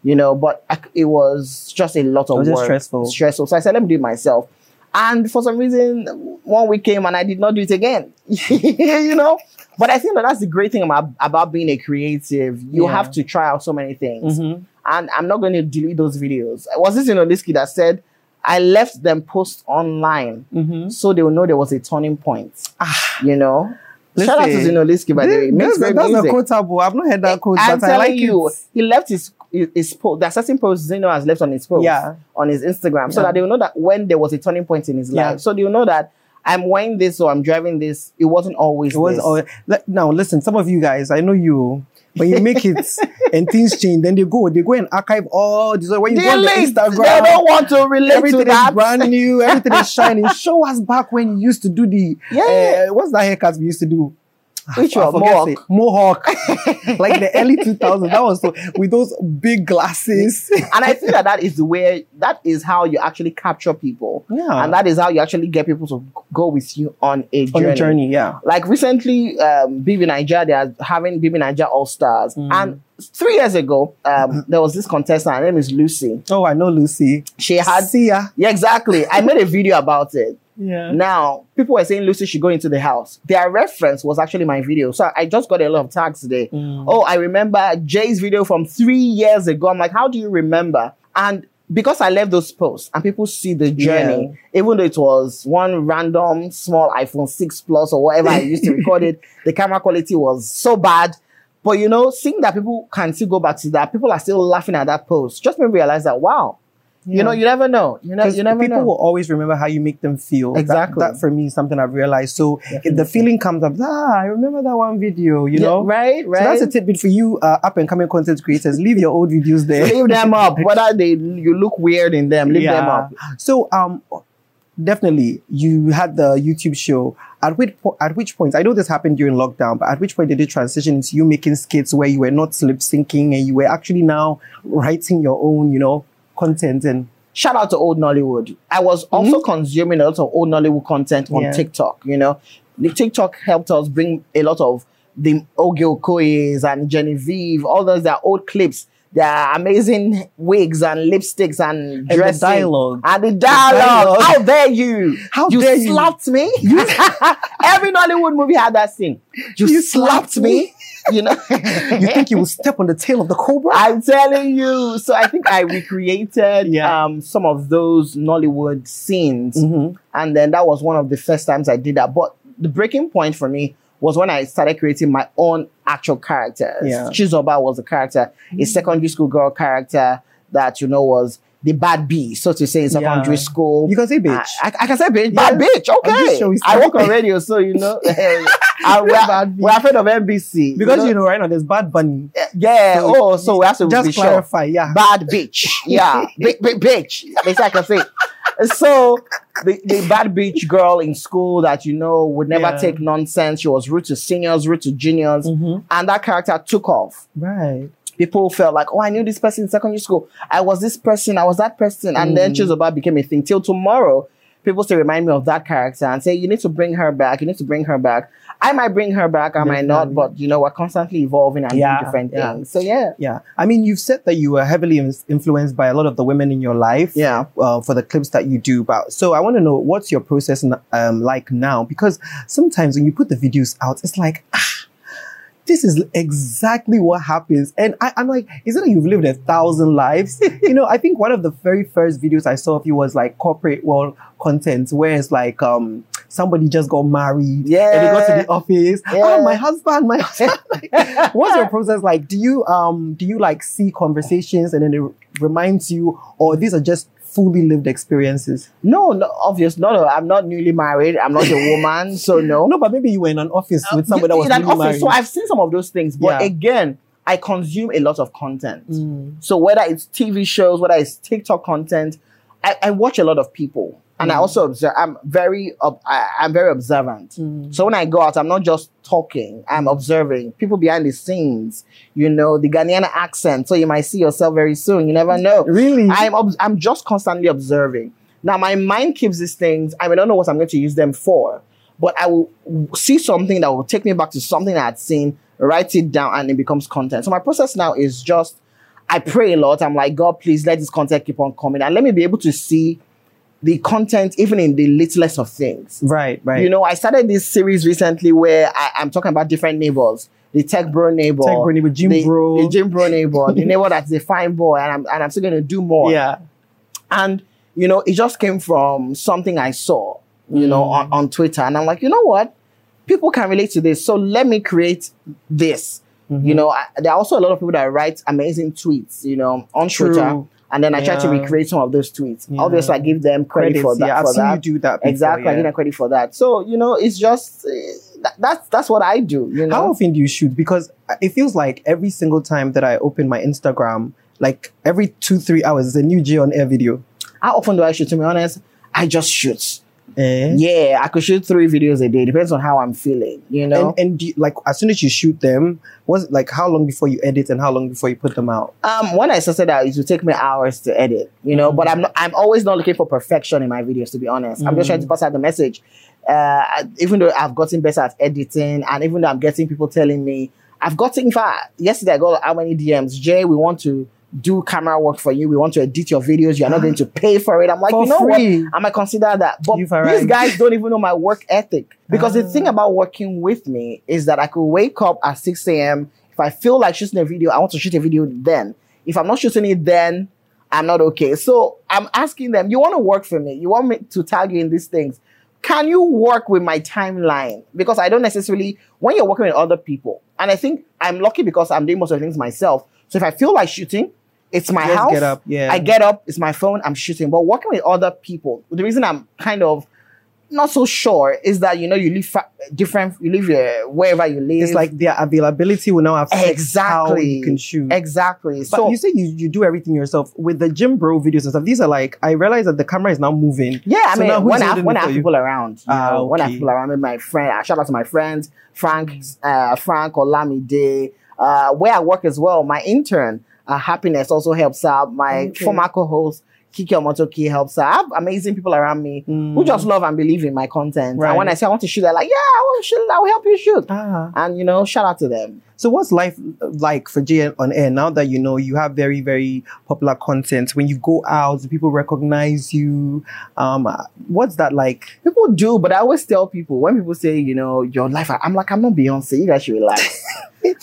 you know, but I, it was just a lot of work. stressful. Stressful. So I said, let me do it myself. And for some reason, one week came and I did not do it again. you know? But I think that that's the great thing about, about being a creative. You Yeah. have to try out so many things Mhm. and I'm not going to delete those videos. Was this in Oliski that said I left them post online Mhm. so they will know there was a turning point? Ah. You know. Shout out to Zinoleesky by the way. Makes That's, a quotable. I've not heard that quote, I'm but I telling like you, it. he left his his post. There are certain posts Zeno has left on his post Yeah. on his Instagram, so Yeah. that they will know that when there was a turning point in his life, Yeah. so they will know that I'm wearing this or I'm driving this. It wasn't always. It was le- now listen, some of you guys, I know you. When you make it and things change, then they go, they go and archive all this. When you go on the Instagram, They don't want to relate everything to is brand new, everything is shining. Show us back when you used to do the Yeah. uh, what's that haircut we used to do? Which one? Mohawk? it. Mohawk, like the early 2000s. That was so with those big glasses. and I think that that is where that is how you actually capture people. Yeah. And that is how you actually get people to go with you on a on journey. a journey, yeah. Like recently, um, BBNaija, they are having BBNaija All Stars. Mm. And three years ago, um, there was this contestant. Her name is Lucy. Oh, I know Lucy. She had, see ya. yeah, exactly. I made a video about it. Yeah. Now, people were saying Lucy should go into the house. Their reference was actually my video. So I just got a lot of tags today. Mm. Oh, I remember Jay's video from three years ago. I'm like, how do you remember? And because I left those posts and people see the journey, even though it was one random small iPhone 6 Plus or whatever I used to record it, the camera quality was so bad. But you know, seeing that people can still go back to that, people are still laughing at that post, just made me realize that wow, you know, you never know. You know, you never people know. will always remember how you make them feel. That- Exactly. That, for me is something I've realized. So if the feeling comes up, ah, I remember that one video, you Yeah, know? right, right. So that's a tidbit for you, uh, up and coming content creators. Leave your old videos there. leave them up. Whether they you look weird in them, leave them up. So um definitely you had the YouTube show. At which po- at which point I know this happened during lockdown, but at which point did it transition into you making skits where you were not lip syncing and you were actually now writing your own, you know, content and Shout out to old Nollywood. I was also consuming a lot of old Nollywood content on Mm-hmm. Yeah. TikTok. You know, the TikTok helped us bring a lot of the Oge Okoyes and Genevieve, all those that old clips. Their amazing wigs and lipsticks and dress dialogue. and the dialogue. dialogue. How dare you? How you dare you? slapped me? Every Nollywood movie had that scene. You, You slapped, slapped me. You know. You think you will step on the tail of the cobra? I'm telling you. So I think I recreated Yeah. um, some of those Nollywood scenes, Mhm. and then that was one of the first times I did that. But the breaking point for me was when I started creating my own actual characters. Yeah. Chizoba was a character, a secondary school girl character that you know was the bad bee, so to say, in secondary Yeah. school. You can say bitch. I, I, I can say bitch. Bad bitch. Okay. I work on radio, so you know. I, we're, we're afraid of NBC because you know right now there's bad bunny. Yeah. So oh, so we have to Just be sure. clarify, yeah. Bad bitch. Yeah. big, big bitch. That's I can say. So the, the bad bitch girl in school that you know would never Yeah. take nonsense. She was rude to seniors, rude to juniors, Mhm. and that character took off. Right. People felt like, oh, I knew this person in secondary school. I was this person. I was that person, and then Mm. Chizoba became a thing. Till tomorrow, people still remind me of that character and say, you need to bring her back. You need to bring her back. I might bring her back. I might not, but you know, we're constantly evolving and Yeah, doing different yeah. things. So yeah. Yeah. I mean, you've said that you were heavily in- influenced by a lot of the women in your life. Yeah. Uh, for the clips that you do. But so I want to know what's your process um, like now? Because sometimes when you put the videos out, it's like, ah, this is exactly what happens. And I, I'm like, isn't it that you've lived a thousand lives? you know, I think one of the very first videos I saw of you was like corporate world content, where it's like um somebody just got married. Yeah. And they got to the office. Yeah. Oh, my husband, my husband. Like, what's your process like? Do you um do you like see conversations and then it reminds you, or these are just fully lived experiences? No, no, obvious. No, no, I'm not newly married. I'm not a woman, so no. No, but maybe you were in an office with somebody that In was an newly office, married. so I've seen some of those things, but Yeah. again, I consume a lot of content. Mm. So whether it's TV shows, whether it's TikTok content, I, I watch a lot of people, and I Mm. also observe. I'm very, ob- I, I'm very observant. Mm. So when I go out, I'm not just talking. I'm observing people behind the scenes. You know the Ghanaian accent. So you might see yourself very soon. You never know. Really? I'm ob- I'm just constantly observing. Now my mind keeps these things. I mean, I don't know what I'm going to use them for, but I will see something that will take me back to something I had seen, write it down, and it becomes content. So my process now is just I pray a lot. I'm like, God, please let this content keep on coming, and let me be able to see the content even in the littlest of things. right, right. You know, I started this series recently where I, I'm talking about different neighbors. The tech bro neighbor, Tech bro neighbor, gym the, bro. the gym bro neighbor, the neighbor that's a fine boy, and I'm and I'm still gonna do more. yeah. And you know, it just came from something I saw, you know, on, on Twitter. And I'm like, you know what? People can relate to this. So let me create this. Mm-hmm. You know, I, there are also a lot of people that write amazing tweets, you know, on True. Twitter. And then I try to recreate some of those tweets. Yeah. Obviously, I give them credit Credits, for that. yeah, I've seen you do that. Before, exactly, I give them credit for that. So you know, it's just uh, that, that's that's what I do. You know, How often do you shoot? Because it feels like every single time that I open my Instagram, like every two, three hours, there's a new Jay on air video. how often do I shoot? To be honest, I just shoot. Eh? Yeah, I could shoot three videos a day. Depends on how I'm feeling. You know. And, and you, like as soon as you shoot them, was like how long before you edit and how long before you put them out? Um, when I started out, it would take me hours to edit, you know. But I'm not, I'm always not looking for perfection in my videos, to be honest. I'm just trying to pass out the message. Uh, even though I've gotten better at editing, and even though I'm getting people telling me, I've gotten. In fact, yesterday I got how many DMs? Jay, we want to do camera work for you. We want to edit your videos. You're not going to pay for it. I'm like, For you know free. what? I might consider that. But You've these arrived. guys don't even know my work ethic. Because the Ah. thing about working with me is that I could wake up at 6 a.m. If I feel like shooting a video, I want to shoot a video then. If I'm not shooting it then, I'm not okay. So I'm asking them, you want to work for me? You want me to tag you in these things? Can you work with my timeline? Because I don't necessarily, when you're working with other people, and I think I'm lucky because I'm doing most of the things myself. So if I feel like shooting, it's my Just house. get up, yeah. I get up, it's my phone, I'm shooting. But working with other people, the reason I'm kind of not so sure is that you know you live fa- different, you live uh, wherever you live. It's like their availability will now affect exactly how exactly you can shoot. Exactly. But so you say you, you do everything yourself with the gym bro videos and stuff. These are like I realize that the camera is now moving. Yeah, I So mean, when I have, when I have you? people around, you Ah, know, when I have okay. people around, maybe my friend, I shout out to my friends, Frank, uh, Frank Olamide, uh, where I work as well. My intern, uh, Happiness, also helps out. My Okay. former co-host, Kiki Omotoki, helps out. I have amazing people around me who Mm. just love and believe in my content. Right. And when I say I want to shoot, they're like, "Yeah, I want to shoot. I will help you shoot." Ah. And you know, shout out to them. So what's life like for Jay on air now that you know you have very very popular content? When you go out, do people recognize you? Um, what's that like? People do, but I always tell people when people say, you know, your life, I'm like, I'm not Beyonce. You guys should relax.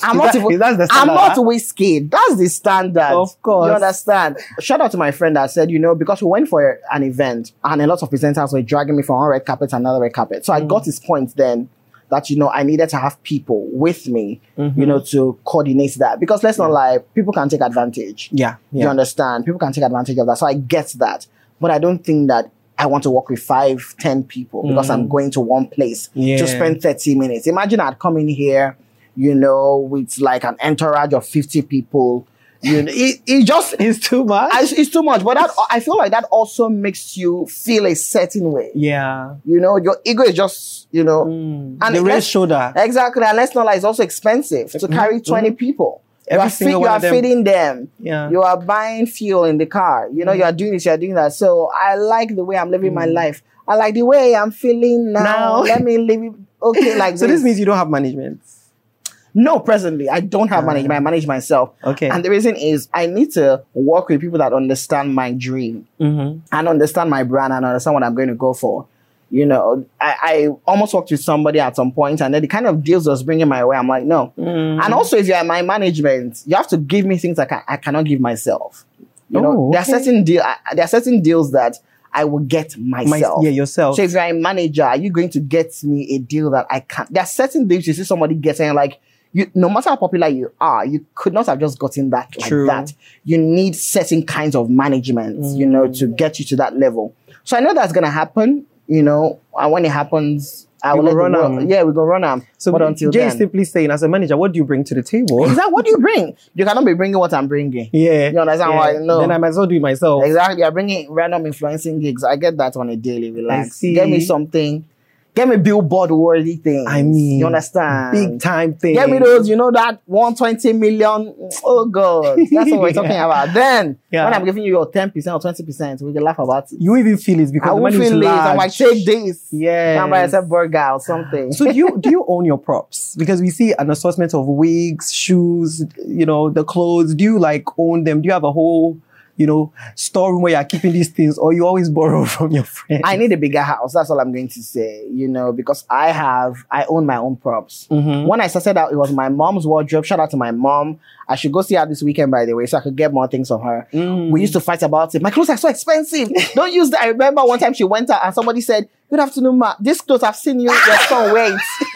I'm not that- even, is that the I'm not huh? whiskey. That's the standard. Of course. You understand? Shout out to my friend that said, you know, because we went for an event and a lot of presenters were dragging me from one red carpet to another red carpet. So I Mm. got his point then that, you know, I needed to have people with me, Mm-hmm. you know, to coordinate that. Because let's not lie, people can take advantage. Yeah, You understand? People can take advantage of that. So I get that. But I don't think that I want to work with five, ten people because I'm going to one place Mm. Yeah. to spend 30 minutes. Imagine I'd come in here, you know, with like an entourage of 50 people. You know, it, it just It's too much. I- it's too much. But that I feel like that also makes you feel a certain way. yeah. You know, your ego is just, you know, Mm. And the red shoulder. exactly. And let's not lie, it's also expensive to carry 20 people. Mm-hmm. You Every are, feed, you are them. feeding them. Yeah. You are buying fuel in the car. You know, you are doing this, you are doing that. So I like the way I'm living my life. I like the way I'm feeling now. Mm. Now. Let me live it okay like So this means you don't have management. No, presently I don't have management. I manage myself. Okay. And the reason is I need to work with people that understand my dream Mm-hmm. and understand my brand and understand what I'm going to go for. You know, I, I almost worked with somebody at some point and then the kind of deals was bringing my way. I'm like, no. Mm. And also, if you're my management, you have to give me things I, can, I cannot give myself. You know, Oh, there are certain deal, I- there are certain deals that I will get My, myself. yeah, yourself. So if you're a manager, are you going to get me a deal that I can't? There are certain deals you see somebody getting like you. No matter how popular you are, you could not have just gotten that like True. that. You need certain kinds of management, you know, to Mm. get you to that level. So I know that's gonna happen. You know, and when it happens, I will go let the run am. Yeah, we go run them. so but until Jay then, is simply saying, as a manager, what do you bring to the table? is that what do you bring? You cannot be bringing what I'm bringing. yeah. You understand yeah. why? No. Then I might as well do it myself. Exactly. You're bringing random influencing gigs. I get that on a daily. Relax. Get me something. Get me billboard worthy things. I mean, you understand? Big time thing. Get me those, you know, that 120 million. Oh, God. That's what we're Yeah. talking about. Then, Yeah. when I'm giving you your 10% or 20%, we can laugh about it. You even feel it because I the money is feel it. I'm like, take this. Yes. Now buy yourself burger or something. so do you do you own your props? Because we see an assortment of wigs, shoes, you know, the clothes. Do you like own them? Do you have a whole, you know, storeroom where you're keeping these things, or you always borrow from your friends? I need a bigger house. That's all I'm going to say, you know, because I have, I own my own props. Mhm. When I started out, it was my mom's wardrobe. Shout out to my mom. I should go see her this weekend, by the way, so I could get more things from her. Mm. We used to fight about it. My clothes are so expensive. Don't use that. I remember one time she went out and somebody said, Good afternoon, ma. This clothes, I've seen you. Your son wears.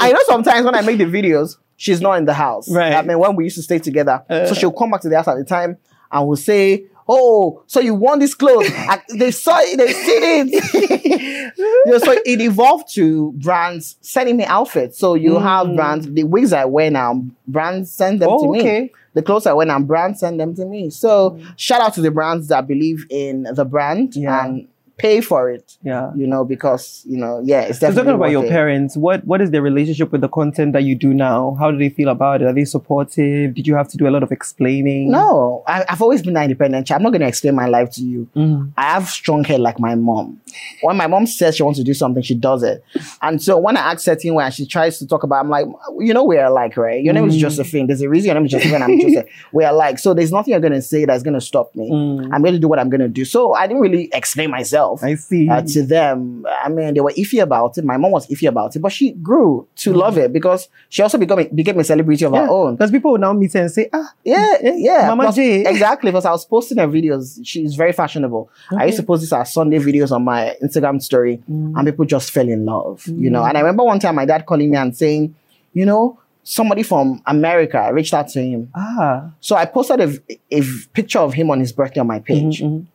I know sometimes when I make the videos, she's not in the house. Right. I mean, when we used to stay together. Uh. so she'll come back to the house at the time and will say, Oh, so you want this clothes? I- they saw it, they've seen it. You know, so it evolved to brands sending me outfits. So you have brands, the wigs I wear now, brands send them Mm. Oh, to me. The clothes I wear now, brands send them to me. So shout out to the brands that believe in the brand Yeah. and pay for it. Yeah. You know, because you know, yeah, it's definitely. So talking about your it. parents, what what is their relationship with the content that you do now? How do they feel about it? Are they supportive? Did you have to do a lot of explaining? No, I, I've always been an independent child. I'm not going to explain my life to you. Mhm. I have strong head like my mom. When my mom says she wants to do something, she does it. And so when I ask certain way and she tries to talk about, I'm like, you know, we're like, right? Your name is Mm. Josephine. There's a reason your name is Josephine. I'm Joseph. We're like. So there's nothing you're going to say that's going to stop me. Mm. I'm going to do what I'm going to do. So I didn't really explain myself. I see. uh, to them. I mean, they were iffy about it. My mom was iffy about it, but she grew to love it because she also became a, became a celebrity of her own. Because people would now meet her and say, ah, Yeah, yeah. Mama Plus- J. Exactly, because I was posting her videos. She's very fashionable. I used to post these as Sunday videos on my Instagram story, and people just fell in love, you know. And I remember one time my dad calling me and saying, you know, somebody from America reached out to him. ah. So I posted a, a picture of him on his birthday on my page. Mhm, mhm.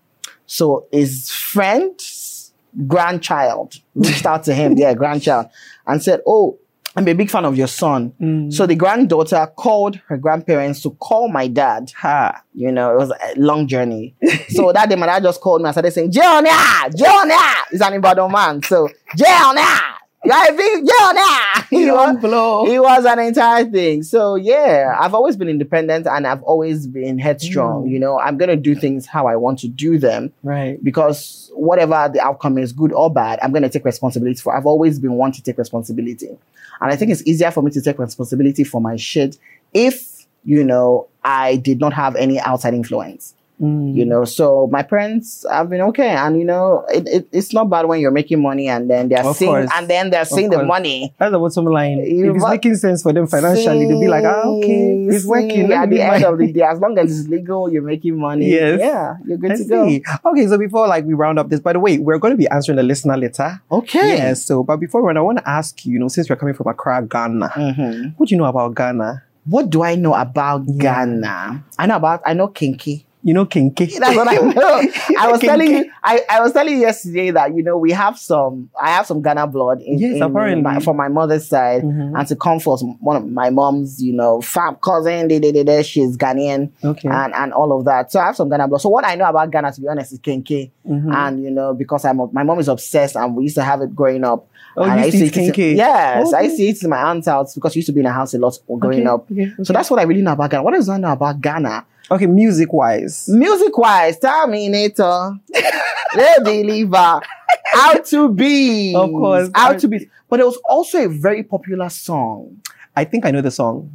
So his friend's grandchild reached out to him, yeah, grandchild, and said, Oh, I'm a big fan of your son. Mm. So the granddaughter called her grandparents to call my dad. Ha. You know, it was a long journey. so that day, my dad just called me and started saying, Jonia, Jonia. He's an Ibadan man. So, Jonia, a big Jonia. He You blow. It was an entire thing. So yeah, I've always been independent and I've always been headstrong. Mm. You know, I'm gonna do things how I want to do them Right. because whatever the outcome is, good or bad, I'm gonna take responsibility for. I've always been one to take responsibility, and I think it's easier for me to take responsibility for my shit if you know I did not have any outside influence. Mm. You know, so my parents have been okay, and you know, it, it, it's not bad when you're making money and then they're Of seeing course. and then they're seeing the money. That's the bottom line. You if it's making sense for them financially, they'll be like, ah, okay, it's See, working. Let At the end of the day, as long as it's legal, you're making money. Yes. Yeah, you're good I to go. Okay, so before like we round up this, by the way, we're going to be answering the listener letter. Okay. Yeah. So, but before we run, I want to ask you, you know, since we're coming from Accra, Ghana, Mhm. what do you know about Ghana? What do I know about Yeah. Ghana? I know about I know kenkey. You know, Kenkey. That's what I know. I was telling you, I, I was telling you yesterday that you know we have some. I have some Ghana blood in, Yes, in apparently. my, from my mother's side, Mhm. and to come from one of my mom's, you know, fam cousin. They, they, they, she's Ghanaian, Okay. and and all of that. So I have some Ghana blood. So what I know about Ghana, to be honest, is kenkey, Mhm. and you know because I'm my mom is obsessed, and we used to have it growing up. Oh, and you I used to eat kenkey? Yes, I Okay. used to eat it in my aunt's house because she used to be in a house a lot growing Okay, up. okay, So that's what I really know about Ghana. What else I know about Ghana? Okay, music wise. Music wise, Terminator, The Believer, How to Be. Of course. How to Be. But there was also a very popular song. I think I know the song.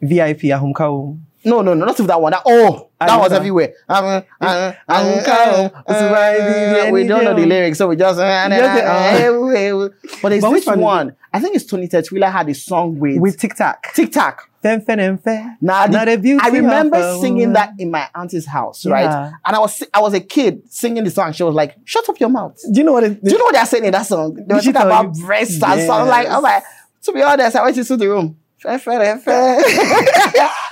VIP Ahumkau. No, no, no, not even that one. That, oh, that was everywhere. Uh, uh, Ahumkau, uh, uh, we don't know the lyrics, so we just. uh, But there's But which this one. I think it's Tony Tetuila had a song with, With Tic Tac. Tic Tac. Fen fen and. Now, Not a beauty I remember singing that in my auntie's house, Yeah. right? And I was I was a kid singing the song. She was like, "Shut up your mouth." Do you know what it Do you know what they're saying in that song? They were talking about breasts and stuff. I'm like, I'm like, to be honest, I went into the room.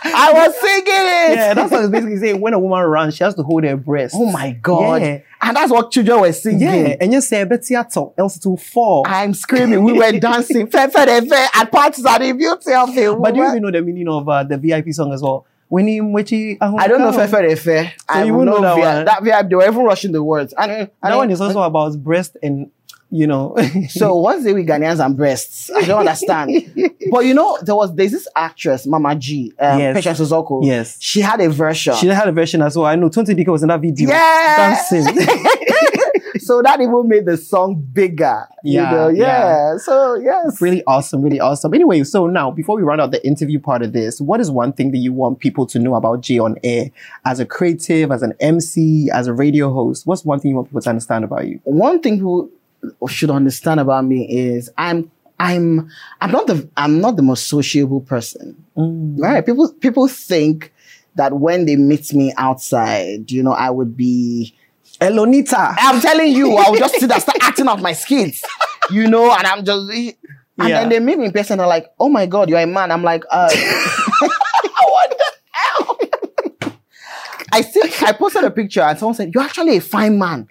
I was singing it. Yeah, that's what it's basically saying. When a woman runs, she has to hold her breast. Oh my god. Yeah. And that's what children were singing. Yeah, and you say Betty Ato, else to fall. I'm screaming. We were dancing. Fair, fair, fair, at parties at the beauty of it. But do you even know the meaning of uh, the VIP song as well? When he, when he, I don't know fair, fair, fair. I you will won't know that one. That VI, they were even rushing the words. And, and That one is also about breast and, you know. So what's the with Ghanaians and breasts? I don't understand. but you know, there was there's this actress, Mama G, um, Yes. Patience Ozokwor. Yes. She had a version. she had a version as well. I know Tonto Dikeh was in that video. Yeah. Dancing. so that even made the song bigger. you Yeah, know? yeah. yeah. So yes. really awesome, really awesome. Anyway, so now before we round out the interview part of this, what is one thing that you want people to know about Jay on air as a creative, as an MC, as a radio host? What's one thing you want people to understand about you? One thing people should understand about me is I'm I'm I'm not the I'm not the most sociable person. Right? People people think that when they meet me outside, you know, I would be Elonita. I'm telling you, I would just sit there, start acting out my skills, you know, and I'm just, and Yeah. then they meet me in person. They're like, "Oh my god, you're a man." I'm like, uh, "What the hell?" I see. I posted a picture, and someone said, "You're actually a fine man.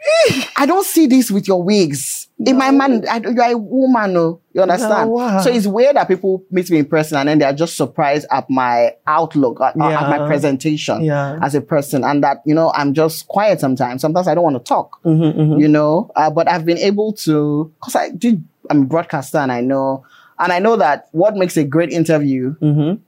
I don't see this with your wigs. In my man, I, you're a woman. No, you understand? No, wow. So it's weird that people meet me in person and then they're just surprised at my outlook, at, at my presentation Yeah. as a person, and that you know I'm just quiet sometimes. Sometimes I don't want to talk Mm-hmm, you know. Uh, but I've been able to, because I did, I'm a broadcaster and I know, and I know that what makes a great interview Mm-hmm.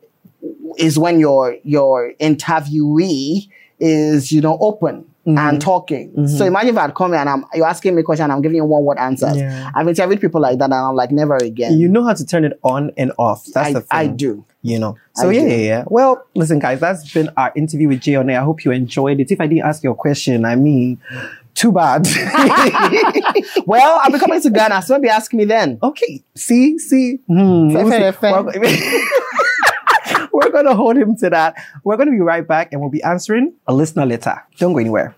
is when your your interviewee is you know open Mm-hmm. and talking. So imagine if I'd come here and I'm you're asking me a question and I'm giving you one word answers. Yeah. I've interviewed people like that and I'm like never again. You know how to turn it on and off. That's I, the thing. I do. You know. So I yeah, do. yeah, yeah. Well, listen, guys, that's been our interview with Jay on. I hope you enjoyed it. If I didn't ask your question, I mean, too bad. Well, I'll be coming to Ghana, so maybe ask me then. okay. See, see. Hmm. Fair, We'll fair, see. we're gonna hold him to that. We're gonna be right back and we'll be answering a listener letter. Don't go anywhere.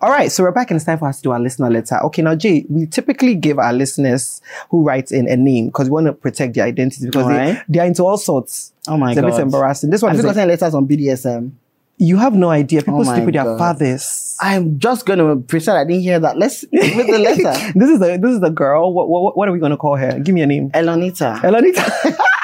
All right, so we're back and it's time for us to do our listener letter. Okay, now Jay, we typically give our listeners who write in a name because we want to protect their identity because they, they are into all sorts. Oh my god. it's a bit embarrassing. This one Have is you gotten letters on BDSM? you have no idea. People Oh sleep with their fathers. I'm just gonna pretend I didn't hear that. Let's with the letter. this is the this is the girl. What what, what are we gonna call her? Give me a name. Elonita. Elonita.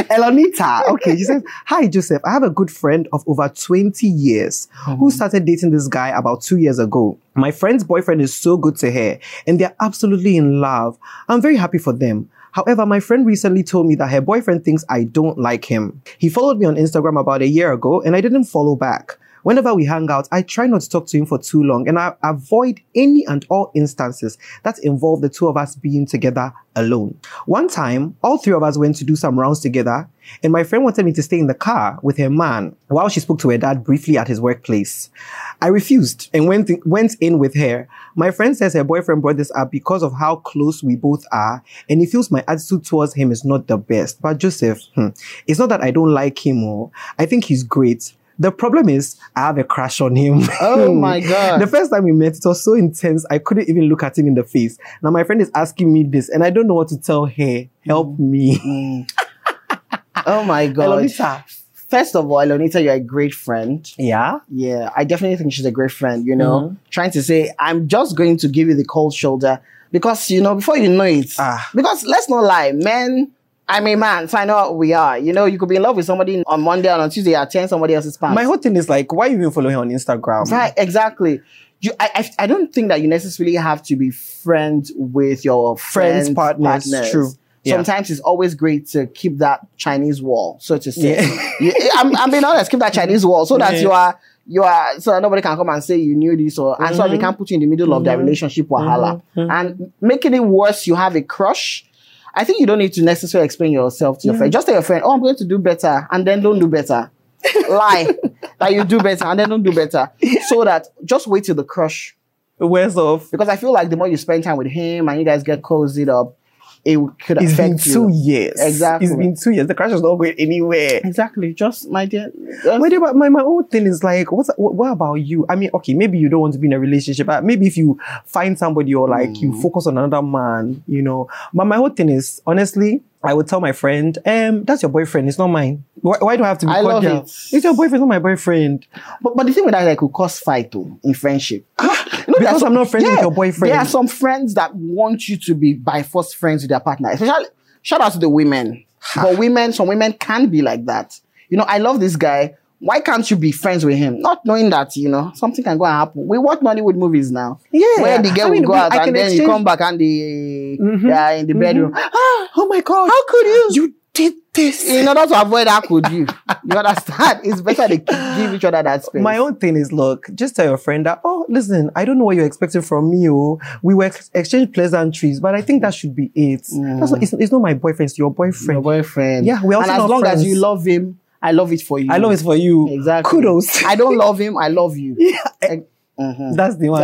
Elonita, okay, she says, Hi, Joseph. I have a good friend of over 20 years who mm-hmm. started dating this guy about two years ago. My friend's boyfriend is so good to her, and they're absolutely in love. I'm very happy for them. However, my friend recently told me that her boyfriend thinks I don't like him. He followed me on Instagram about a year ago, and I didn't follow back. Whenever we hang out, I try not to talk to him for too long and I avoid any and all instances that involve the two of us being together alone. One time, all three of us went to do some rounds together and my friend wanted me to stay in the car with her man while she spoke to her dad briefly at his workplace. I refused and went, went in with her. My friend says her boyfriend brought this up because of how close we both are and he feels my attitude towards him is not the best. But Joseph, hmm, it's not that I don't like him or I think he's great. The problem is, I have a crush on him. Oh my God. the first time we met, it was so intense, I couldn't even look at him in the face. Now, my friend is asking me this, and I don't know what to tell her. Help me. Oh my god. Elonita. First of all, Elonita, you're a great friend. Yeah? Yeah, I definitely think she's a great friend, you know. Mm-hmm. Trying to say, I'm just going to give you the cold shoulder because, you know, before you know it, Ah. because let's not lie, men, I'm a man, so I know what we are. You know, you could be in love with somebody on Monday and on Tuesday, attend somebody else's pants. My whole thing is like, why you even follow her on Instagram? Right, exactly. You, I, I, I don't think that you necessarily have to be friends with your Friends, friends, partners, true. Yeah. Sometimes it's always great to keep that Chinese wall, so to say. Yeah. You- I'm, I'm being honest, keep that Chinese wall so that Yeah. you are you are so nobody can come and say you knew this or and so Mm-hmm. they can't put you in the middle of their relationship wahala. And making it worse, you have a crush. I think you don't need to necessarily explain yourself to your friend. Mm. Just tell your friend, oh, I'm going to do better, and then don't do better. Lie that you do better and then don't do better. So that just wait till the crush. wears off? Because I feel like the more you spend time with him and you guys get cozied up, it could It's been two you. years. Exactly. It's been two years. The crash is not going anywhere. Exactly. Just my dear. just- My, dear, my, my own thing is like, what's what, what about you? I mean, okay, maybe you don't want to be in a relationship, but maybe if you find somebody or like Mm. you focus on another man, you know. But my whole thing is, honestly, I would tell my friend, um, that's your boyfriend, it's not mine. Why, why do I have to be I love it. It's your boyfriend, not my boyfriend. But, but the thing with that, like, could cause fight too in friendship. You know, there are Because I'm not friends with your boyfriend. There are some friends that want you to be by force friends with their partner. Especially, shout out to the women. but women, some women can be like that. You know, I love this guy. Why can't you be friends with him? Not knowing that, you know, something can go and happen. We watch Nollywood movies now. Yeah. Where the girl I mean, will go we- out I and then you come back and the, Mhm. they are in the bedroom. Ah, Oh my God. how could you? You did this. in order to avoid how could you? You understand? It's better they give each other that space. My own thing is, look, just tell your friend that, oh, listen, I don't know what you're expecting from me. Oh, we were ex- exchange pleasantries, but I think that should be it. That's not, it's, it's not my boyfriend, it's your boyfriend. your boyfriend. Yeah, we're also and as long friends. as you love him, I love it for you. I love it for you. Exactly. Kudos. I don't love him. I love you. Yeah. Mhm. That's the one.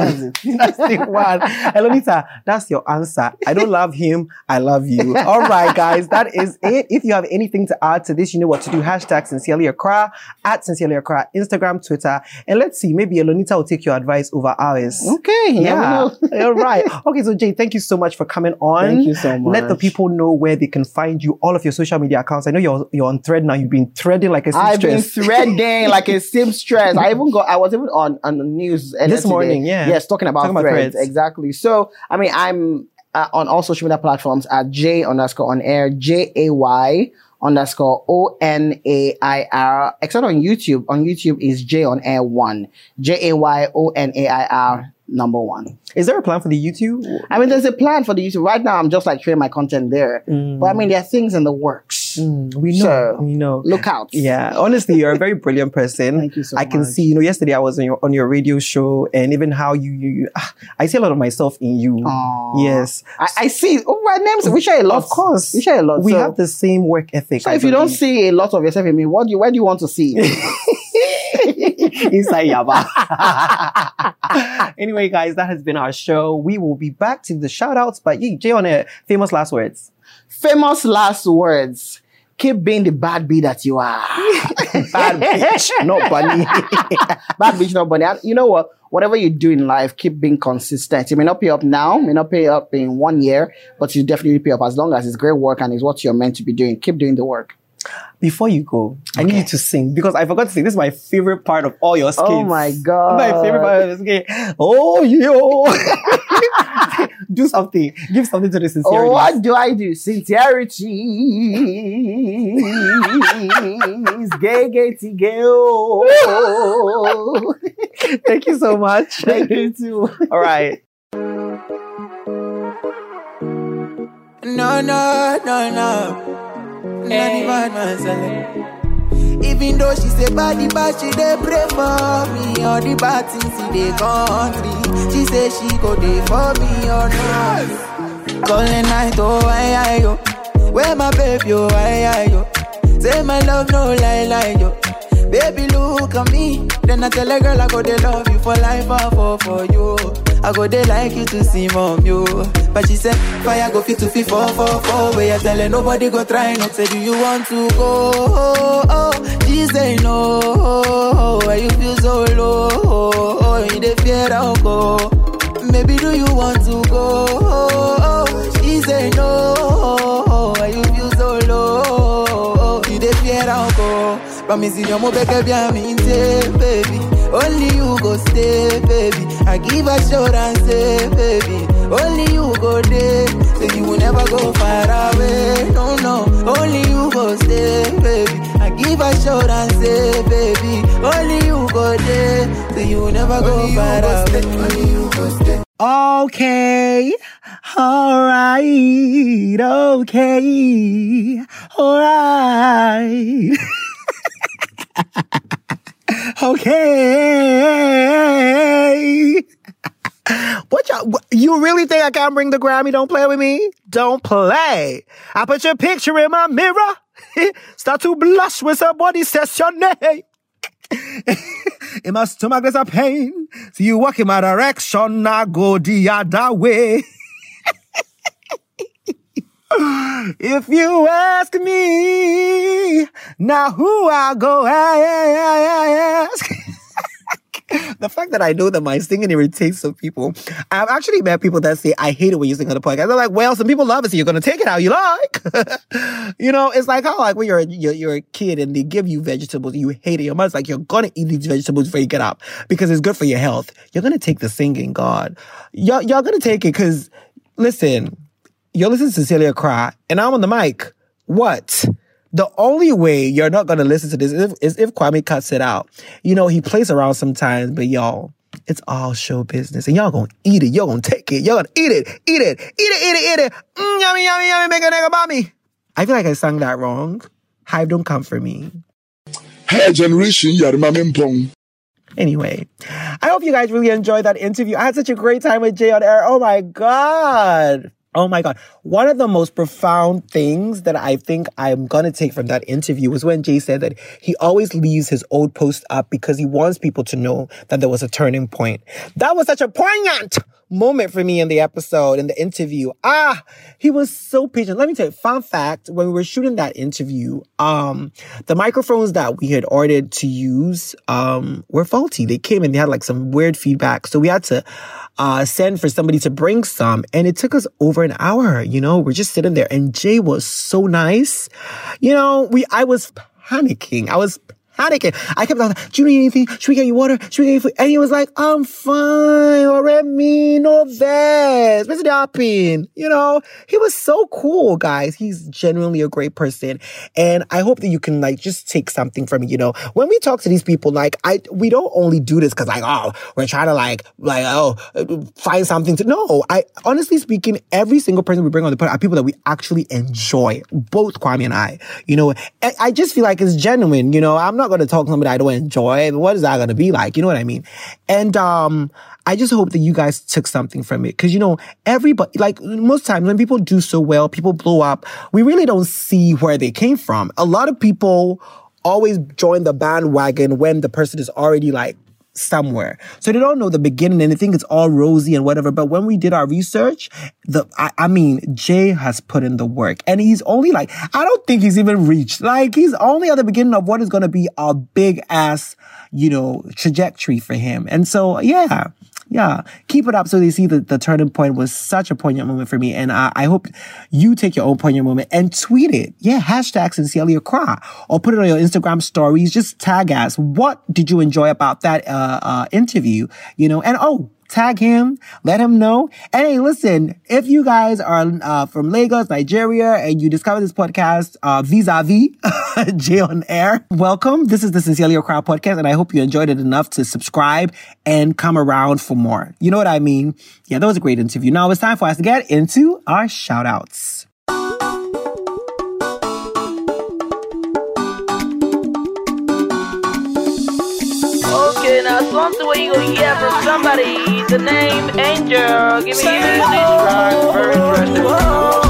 That's, the one. Elonita, that's your answer. I don't love him. I love you. All right, guys. That is it. If you have anything to add to this, you know what to do. Hashtag Sincerely Accra, at Sincerely Accra, Instagram, Twitter. And let's see, maybe Elonita will take your advice over ours. Okay. Yeah. All right. Okay. So Jay, thank you so much for coming on. Thank you so much. Let the people know where they can find you, all of your social media accounts. I know you're you're on thread now. You've been threading like a I've been threading like a seamstress. I even got. I was even on on the news This today. morning, yeah. Yes, talking about, Talking about threads. threads. Exactly. So I mean, I'm uh, on all social media platforms at J underscore on air J A Y underscore O N A I R. Except on YouTube. On YouTube is J on air one J A Y O N A I R number one. Is there a plan for the YouTube? I mean, there's a plan for the YouTube. Right now, I'm just like sharing my content there. But I mean, there are things in the works. Mm, we know. So, we know. Look out. Yeah, honestly, you're a very brilliant person. Thank you so I can see, you know, yesterday I was on your on your radio show, and even how you you, you ah, I see a lot of myself in you. Aw. Yes, I, I see. Oh, my names. We share a lot. of course. We share a lot. We so, have the same work ethic. so I if you don't see a lot of yourself in me, what do you, where do you want to see? inside Yaba. anyway, guys, that has been our show. We will be back to the shout outs, but yeah, Jay on a famous last words. Famous last words. Keep being the bad bee that you are. Bad bitch, not bunny. bad bitch, not bunny. And you know what? Whatever you do in life, keep being consistent. It may not pay up now, may not pay up in one year, but you definitely pay up as long as it's great work and it's what you're meant to be doing. Keep doing the work. Before you go, I need you to sing because I forgot to sing. This is my favorite part of all your oh skits. Oh my god. My favorite part of the skit. Oh, yo. Do something. Give something to the sincerity. Oh, what do I do? Sincerity. gay, gay, tea, gay. oh. Thank you so much. Thank you too. All right. No, no, no, no. Not the bad man selling. Even though she say body bad, she dey pray for me. All the bad things in the country, she say she go dey for me oh, or not. Calling night, oh I, I, yo. Where my baby, oh I, I, yo. Say my love, no lie, lie, yo. Baby, look at me. Then I tell a girl I go they love you for life, I fall for you. I go they like you to see mom you. But she said, fire go fit to fit four, four, four. Where you telling nobody go try not say, do you want to go? Oh, oh. She say no. Why you feel so low? Oh. You dey fear I'll go. Maybe do you want to go? Oh. She say no. Why you feel so low? You dey fear I'll go. Promise you, mo beg bien me say, baby. Only you go stay, baby. I give assurance, say, baby. Only you go there, say you will never go far away. No, no. Only you go stay, baby. I give assurance, say, baby. Only you go there, say you will never go far away. Only you go stay. Okay. All right. Okay. All right. okay. What y'all, you really think I can't bring the Grammy? Don't play with me. Don't play. I put your picture in my mirror. Start to blush when somebody says your name. in my stomach there's a pain. See you walk in my direction, I go the other way. If you ask me, now who I go I ask? the fact that I know that my singing irritates some people, I've actually met people that say, I hate it when you sing on the podcast. They're like, well, some people love it, so you're going to take it how you like. you know, it's like how, like, when you're, you're, you're a kid and they give you vegetables, you hate it. Your mother's like, you're going to eat these vegetables before you get up because it's good for your health. You're going to take the singing, God. Y'all, y'all going to take it because, listen, you're listening to Sincerely Accra, and I'm on the mic. What? The only way you're not gonna listen to this is if, is if Kwame cuts it out. You know, he plays around sometimes, but y'all, it's all show business, and y'all gonna eat it. Y'all gonna take it. Y'all gonna eat it, eat it, eat it, eat it, eat it. Mm, yummy, yummy, yummy. Make a nigga about me. I feel like I sang that wrong. Hive, don't come for me. Her generation, Yarima Mempong. Anyway, I hope you guys really enjoyed that interview. I had such a great time with Jay on air. Oh my God. Oh my God. One of the most profound things that I think I'm going to take from that interview was when Jay said that he always leaves his old post up because he wants people to know that there was a turning point. That was such a poignant moment for me in the episode, in the interview. Ah, he was so patient. Let me tell you, fun fact, when we were shooting that interview, um, the microphones that we had ordered to use, um, were faulty. They came and they had like some weird feedback. So we had to, uh, send for somebody to bring some and it took us over an hour. You know, we're just sitting there and Jay was so nice. You know, we, I was panicking. I was panicking. I kept on, do you need anything? Should we get you water? Should we get you food? And he was like, I'm fine. Me, no vest. What's happening? You know, he was so cool, guys. He's genuinely a great person. And I hope that you can like just take something from it. You know, when we talk to these people, like I, we don't only do this because like, oh, we're trying to like, like, oh, find something to, no, I, honestly speaking, every single person we bring on the podcast are people that we actually enjoy, both Kwame and I, you know, I, I just feel like it's genuine, you know, I'm not going to talk to somebody I don't enjoy. What is that going to be like? You know what I mean? And, um, I just hope that you guys took something from it. Cause you know, everybody, like most times when people do so well, people blow up, we really don't see where they came from. A lot of people always join the bandwagon when the person is already like somewhere. So they don't know the beginning and they think it's all rosy and whatever. But when we did our research, the, I, I mean, Jay has put in the work and he's only like, I don't think he's even reached, like he's only at the beginning of what is going to be a big ass, you know, trajectory for him. And so, yeah. Yeah, keep it up so they see that the turning point was such a poignant moment for me. And I, I hope you take your own poignant moment and tweet it. Yeah, hashtag sincerely Accra or put it on your Instagram stories. Just tag us. What did you enjoy about that uh, uh, interview? You know, and oh, tag him, let him know. And hey, listen, if you guys are uh, from Lagos, Nigeria, and you discover this podcast uh, vis-a-vis Jay on air, welcome. This is the Sincerely Accra podcast, and I hope you enjoyed it enough to subscribe and come around for more. You know what I mean? Yeah, that was a great interview. Now it's time for us to get into our shout outs. Now something where you gonna hear from somebody. The name Angel. Give me, give me this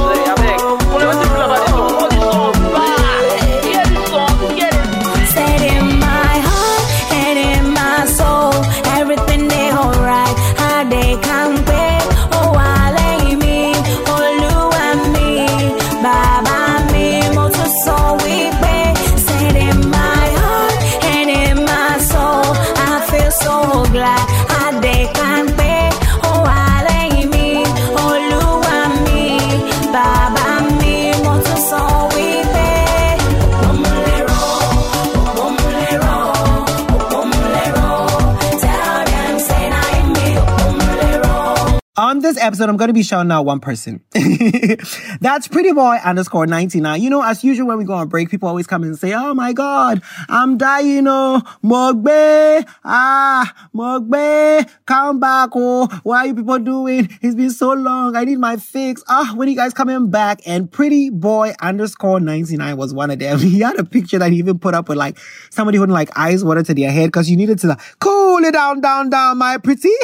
On this episode, I'm going to be shouting out one person. That's Pretty Boy underscore 99. You know, as usual, when we go on break, people always come and say, Oh my God, I'm dying, oh, Mogbe, ah, Mogbe, come back, oh, what are you people doing? It's been so long. I need my fix. Ah, when are you guys coming back? And Pretty Boy underscore 99 was one of them. He had a picture that he even put up with like somebody holding like ice water to their head because you needed to like, cool it down, down, down, my pretty.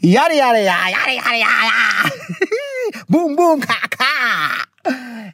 yada yada yada yada yada yada. boom boom ka ka.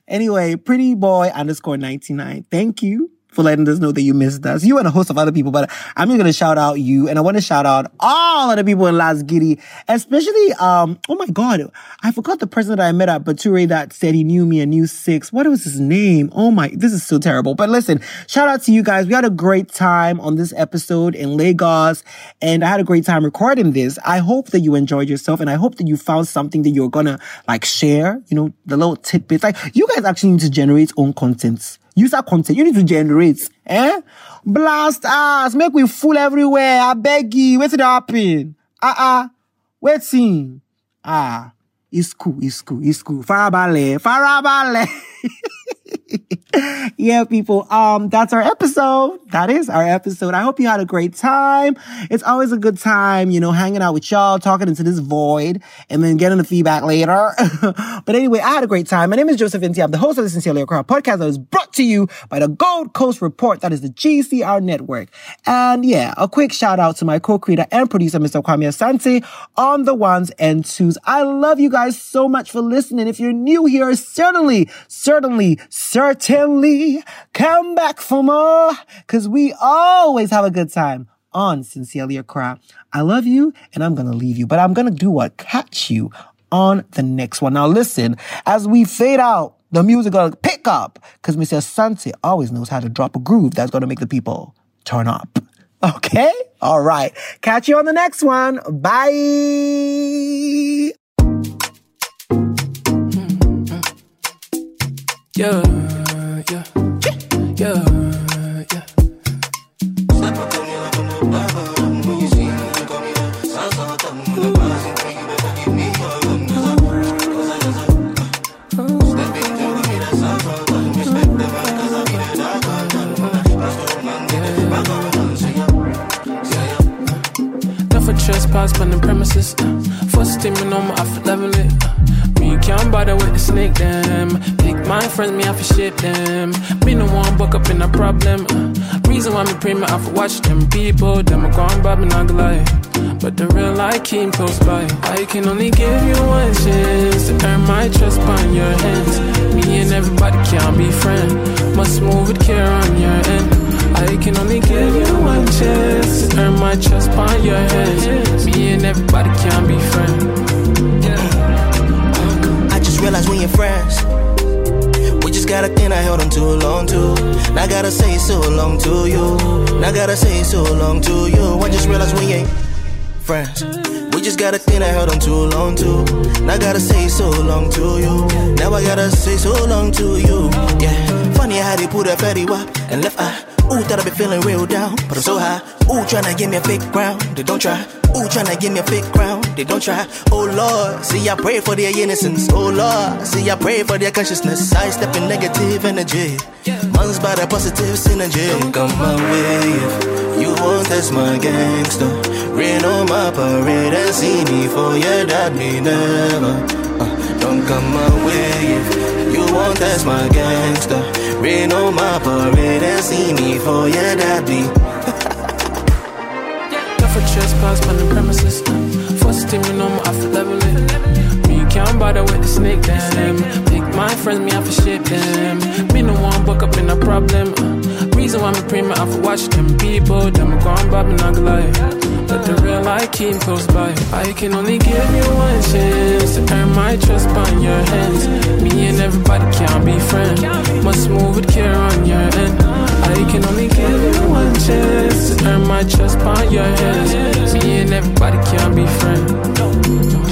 Anyway, pretty boy underscore ninety nine. Thank you for letting us know that you missed us. You and a host of other people, but I'm just gonna shout out you, and I want to shout out all of the people in Lasgidi, especially um. Oh my God, I forgot the person that I met at Bature that said he knew me and knew six. What was his name? Oh my, this is so terrible. But listen, shout out to you guys. We had a great time on this episode in Lagos, and I had a great time recording this. I hope that you enjoyed yourself, and I hope that you found something that you're gonna like share. You know, the little tidbits. Like you guys actually need to generate own content user content you need to generate eh? Blast us make we fool everywhere i beg you wetin dey happen? Ah ah wetin ah it's cool it's cool it's cool. Farabalẹ̀ farabalẹ̀ yeah, people. Um, that's our episode. That is our episode. I hope you had a great time. It's always a good time, you know, hanging out with y'all, talking into this void, and then getting the feedback later. but anyway, I had a great time. My name is Joseph Inti. I'm the host of the Sincerely Accra podcast that is brought to you by the Gold Coast Report. That is the GCR network. And yeah, a quick shout out to my co-creator and producer, Mr. Kwame Asante, on the ones and twos. I love you guys so much for listening. If you're new here, certainly, certainly, certainly come back for more because we always have a good time on Sincerely Accra. I love you and I'm going to leave you, but I'm going to do what? Catch you on the next one. Now listen, as we fade out, the music gonna pick up because Mr. Asante always knows how to drop a groove that's gonna make the people turn up. Okay? All right. Catch you on the next one. Bye. Yeah, yeah, yeah, yeah. Trespass on the premises. Uh, first steaming on my outfit level it. Uh, me can't bother with the snake them. Pick my friends, me have to shit them. Me no one buck up in a problem. Uh, reason why me pray me have to watch them people. Them a gone bad, me not gonna lie. But the real life keep close by. I can only give you one chance to earn my trust on your hands. Me and everybody can't be friends. Must move with care on your end. I can only give you one chance to earn my trust on your hands. Me and everybody can't be friends. Realized we ain't friends. We just got a thing I held on too long to. Now I gotta say so long to you. Now I gotta say so long to you. I just realized we ain't friends. We just got a thing I held on too long to. Now I gotta say so long to you. Now I gotta say so long to you. Yeah, funny how they put a fatty wop and left eye. Ooh, thought I be feeling real down, but I'm so high. Ooh, tryna give me a fake crown, they don't try. Ooh, tryna give me a fake crown, they don't try. Oh Lord, see I pray for their innocence. Oh Lord, see I pray for their consciousness. I step in negative energy, man's by the positive synergy. Don't come my way if you want test my gangster. Rain on my parade and see me for your dad me never. Uh, don't come my way if you want test my gangster. Rain on my parade and see me for your daddy. Left for trespass on the premises. First team, you know me, I feel level it. Me can't bother with the snake them. Pick my friends, me have to shit them. Me no one buck up in a problem. Reason why me pray me to watch them people. Them go on bob and not lie. But the real I keep close by. I can only give you one chance to earn my trust on your hands. Me and everybody can't be friends. Must move with care on your end. I can only give you one chance to earn my trust on your hands. Me and everybody can't be friends.